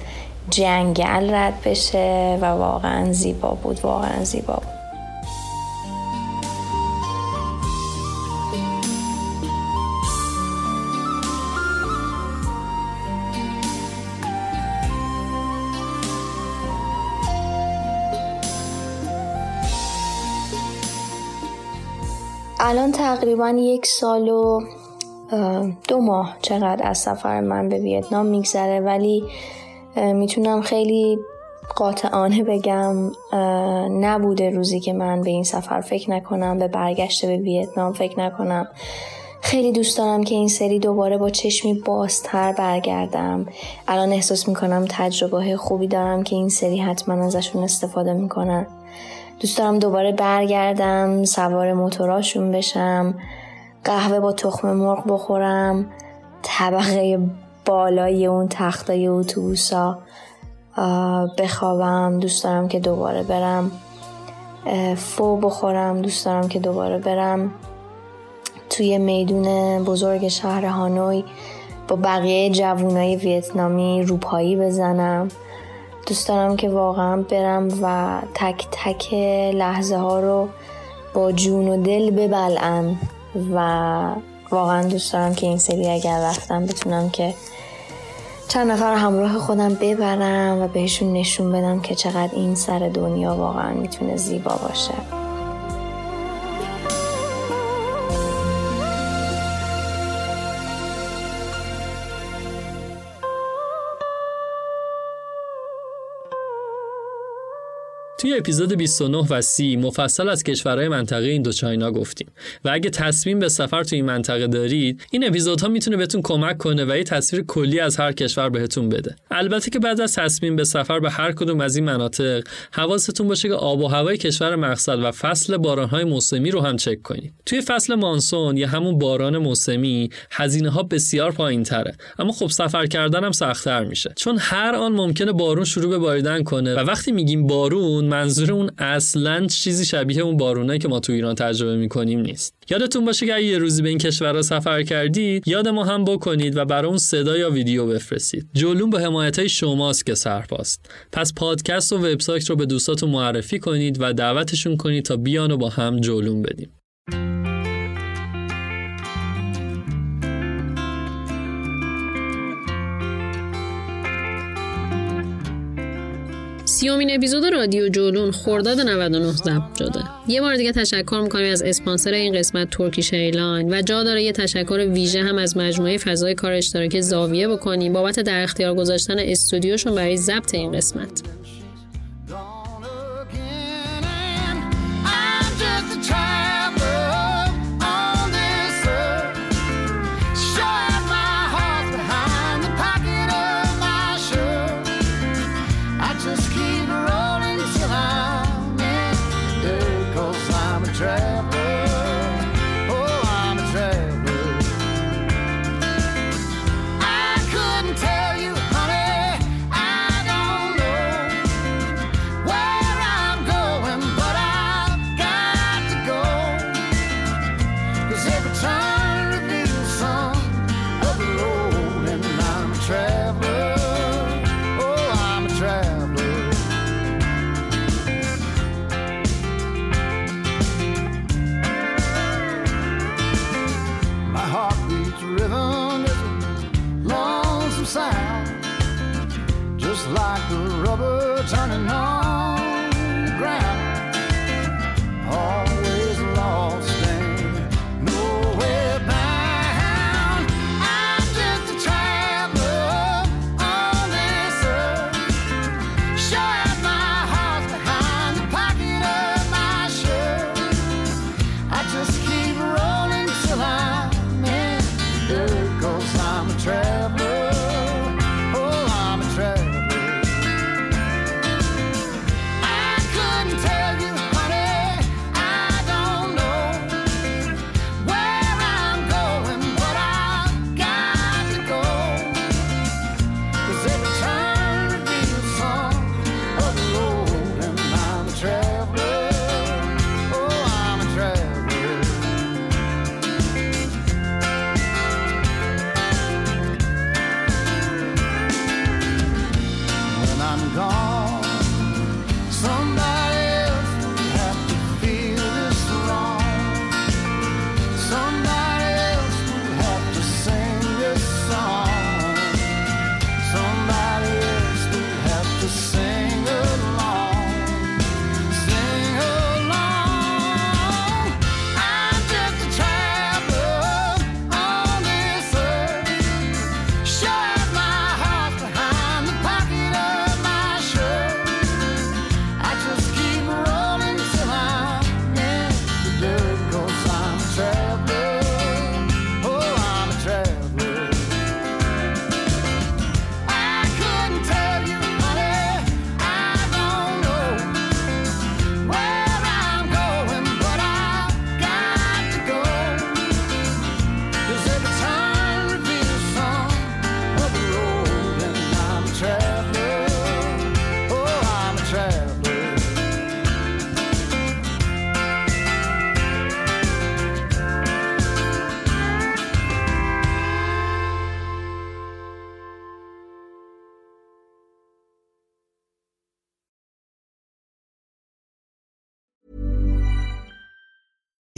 جنگل رد بشه و واقعا زیبا بود واقعا زیبا بود. الان تقریبا یک سال و دو ماه چقدر از سفر من به ویتنام میگذره. ولی می‌تونم خیلی قاطعانه بگم نبوده روزی که من به این سفر فکر نکنم به برگشت به ویتنام فکر نکنم. خیلی دوست دارم که این سری دوباره با چشمی بازتر برگردم. الان احساس می‌کنم تجربه خوبی دارم که این سری حتما ازشون استفاده می‌کنم دوست دارم دوباره برگردم سوار موتوراشون بشم. قهوه با تخم مرغ بخورم طبقه بالای اون تختای اتوبوسا بخوابم دوست دارم که دوباره برم فو بخورم دوست دارم که دوباره برم. توی میدون بزرگ شهر هانوی با بقیه جوونای ویتنامی روپایی بزنم. دوست دارم که واقعا برم و تک تک لحظه ها رو با جون و دل ببلم و واقعا دوست دارم که این سری اگر رفتم بتونم که چند نفر همراه خودم ببرم و بهشون نشون بدم که چقدر این سر دنیا واقعا می‌تونه زیبا باشه. توی اپیزود 29 و 30 مفصل از کشورهای منطقه ایندوچاینا گفتیم و اگه تصمیم به سفر توی این منطقه دارید این اپیزودها می‌تونه بهتون کمک کنه و یه تصویر کلی از هر کشور بهتون بده. البته که بعد از تصمیم به سفر به هر کدوم از این مناطق حواستون باشه که آب و هوای کشور مقصد و فصل بارانهای موسمی رو هم چک کنید. توی فصل مانسون یا همون باران موسمی هزینه ها بسیار پایین تره اما خب سفر کردن هم سختتر میشه. چون هر آن ممکنه بارون شروع به باریدن کنه و وقتی میگیم بارون منظور اون اصلا چیزی شبیه اون بارونایی که ما تو ایران تجربه می‌کنیم نیست. یادتون باشه که اگه یه روزی به این کشورها سفر کردید یاد ما هم بکنید و برای اون صدا یا ویدیو بفرستید. جولون به حمایت های شماست که سرپاست. پس پادکست و وبسایت رو به دوستاتون معرفی کنید و دعوتشون کنید تا بیان و با هم جولون بدیم. سیومین اپیزود رادیو جولون خرداد 99 ضبط شده. یه بار دیگه تشکر می‌کنیم از اسپانسر این قسمت Turkish Airline و جا داره یه تشکر ویژه هم از مجموعه فضای کار اشتراکی زاویه بکنیم. بابت در اختیار گذاشتن استودیوشون برای ضبط این قسمت.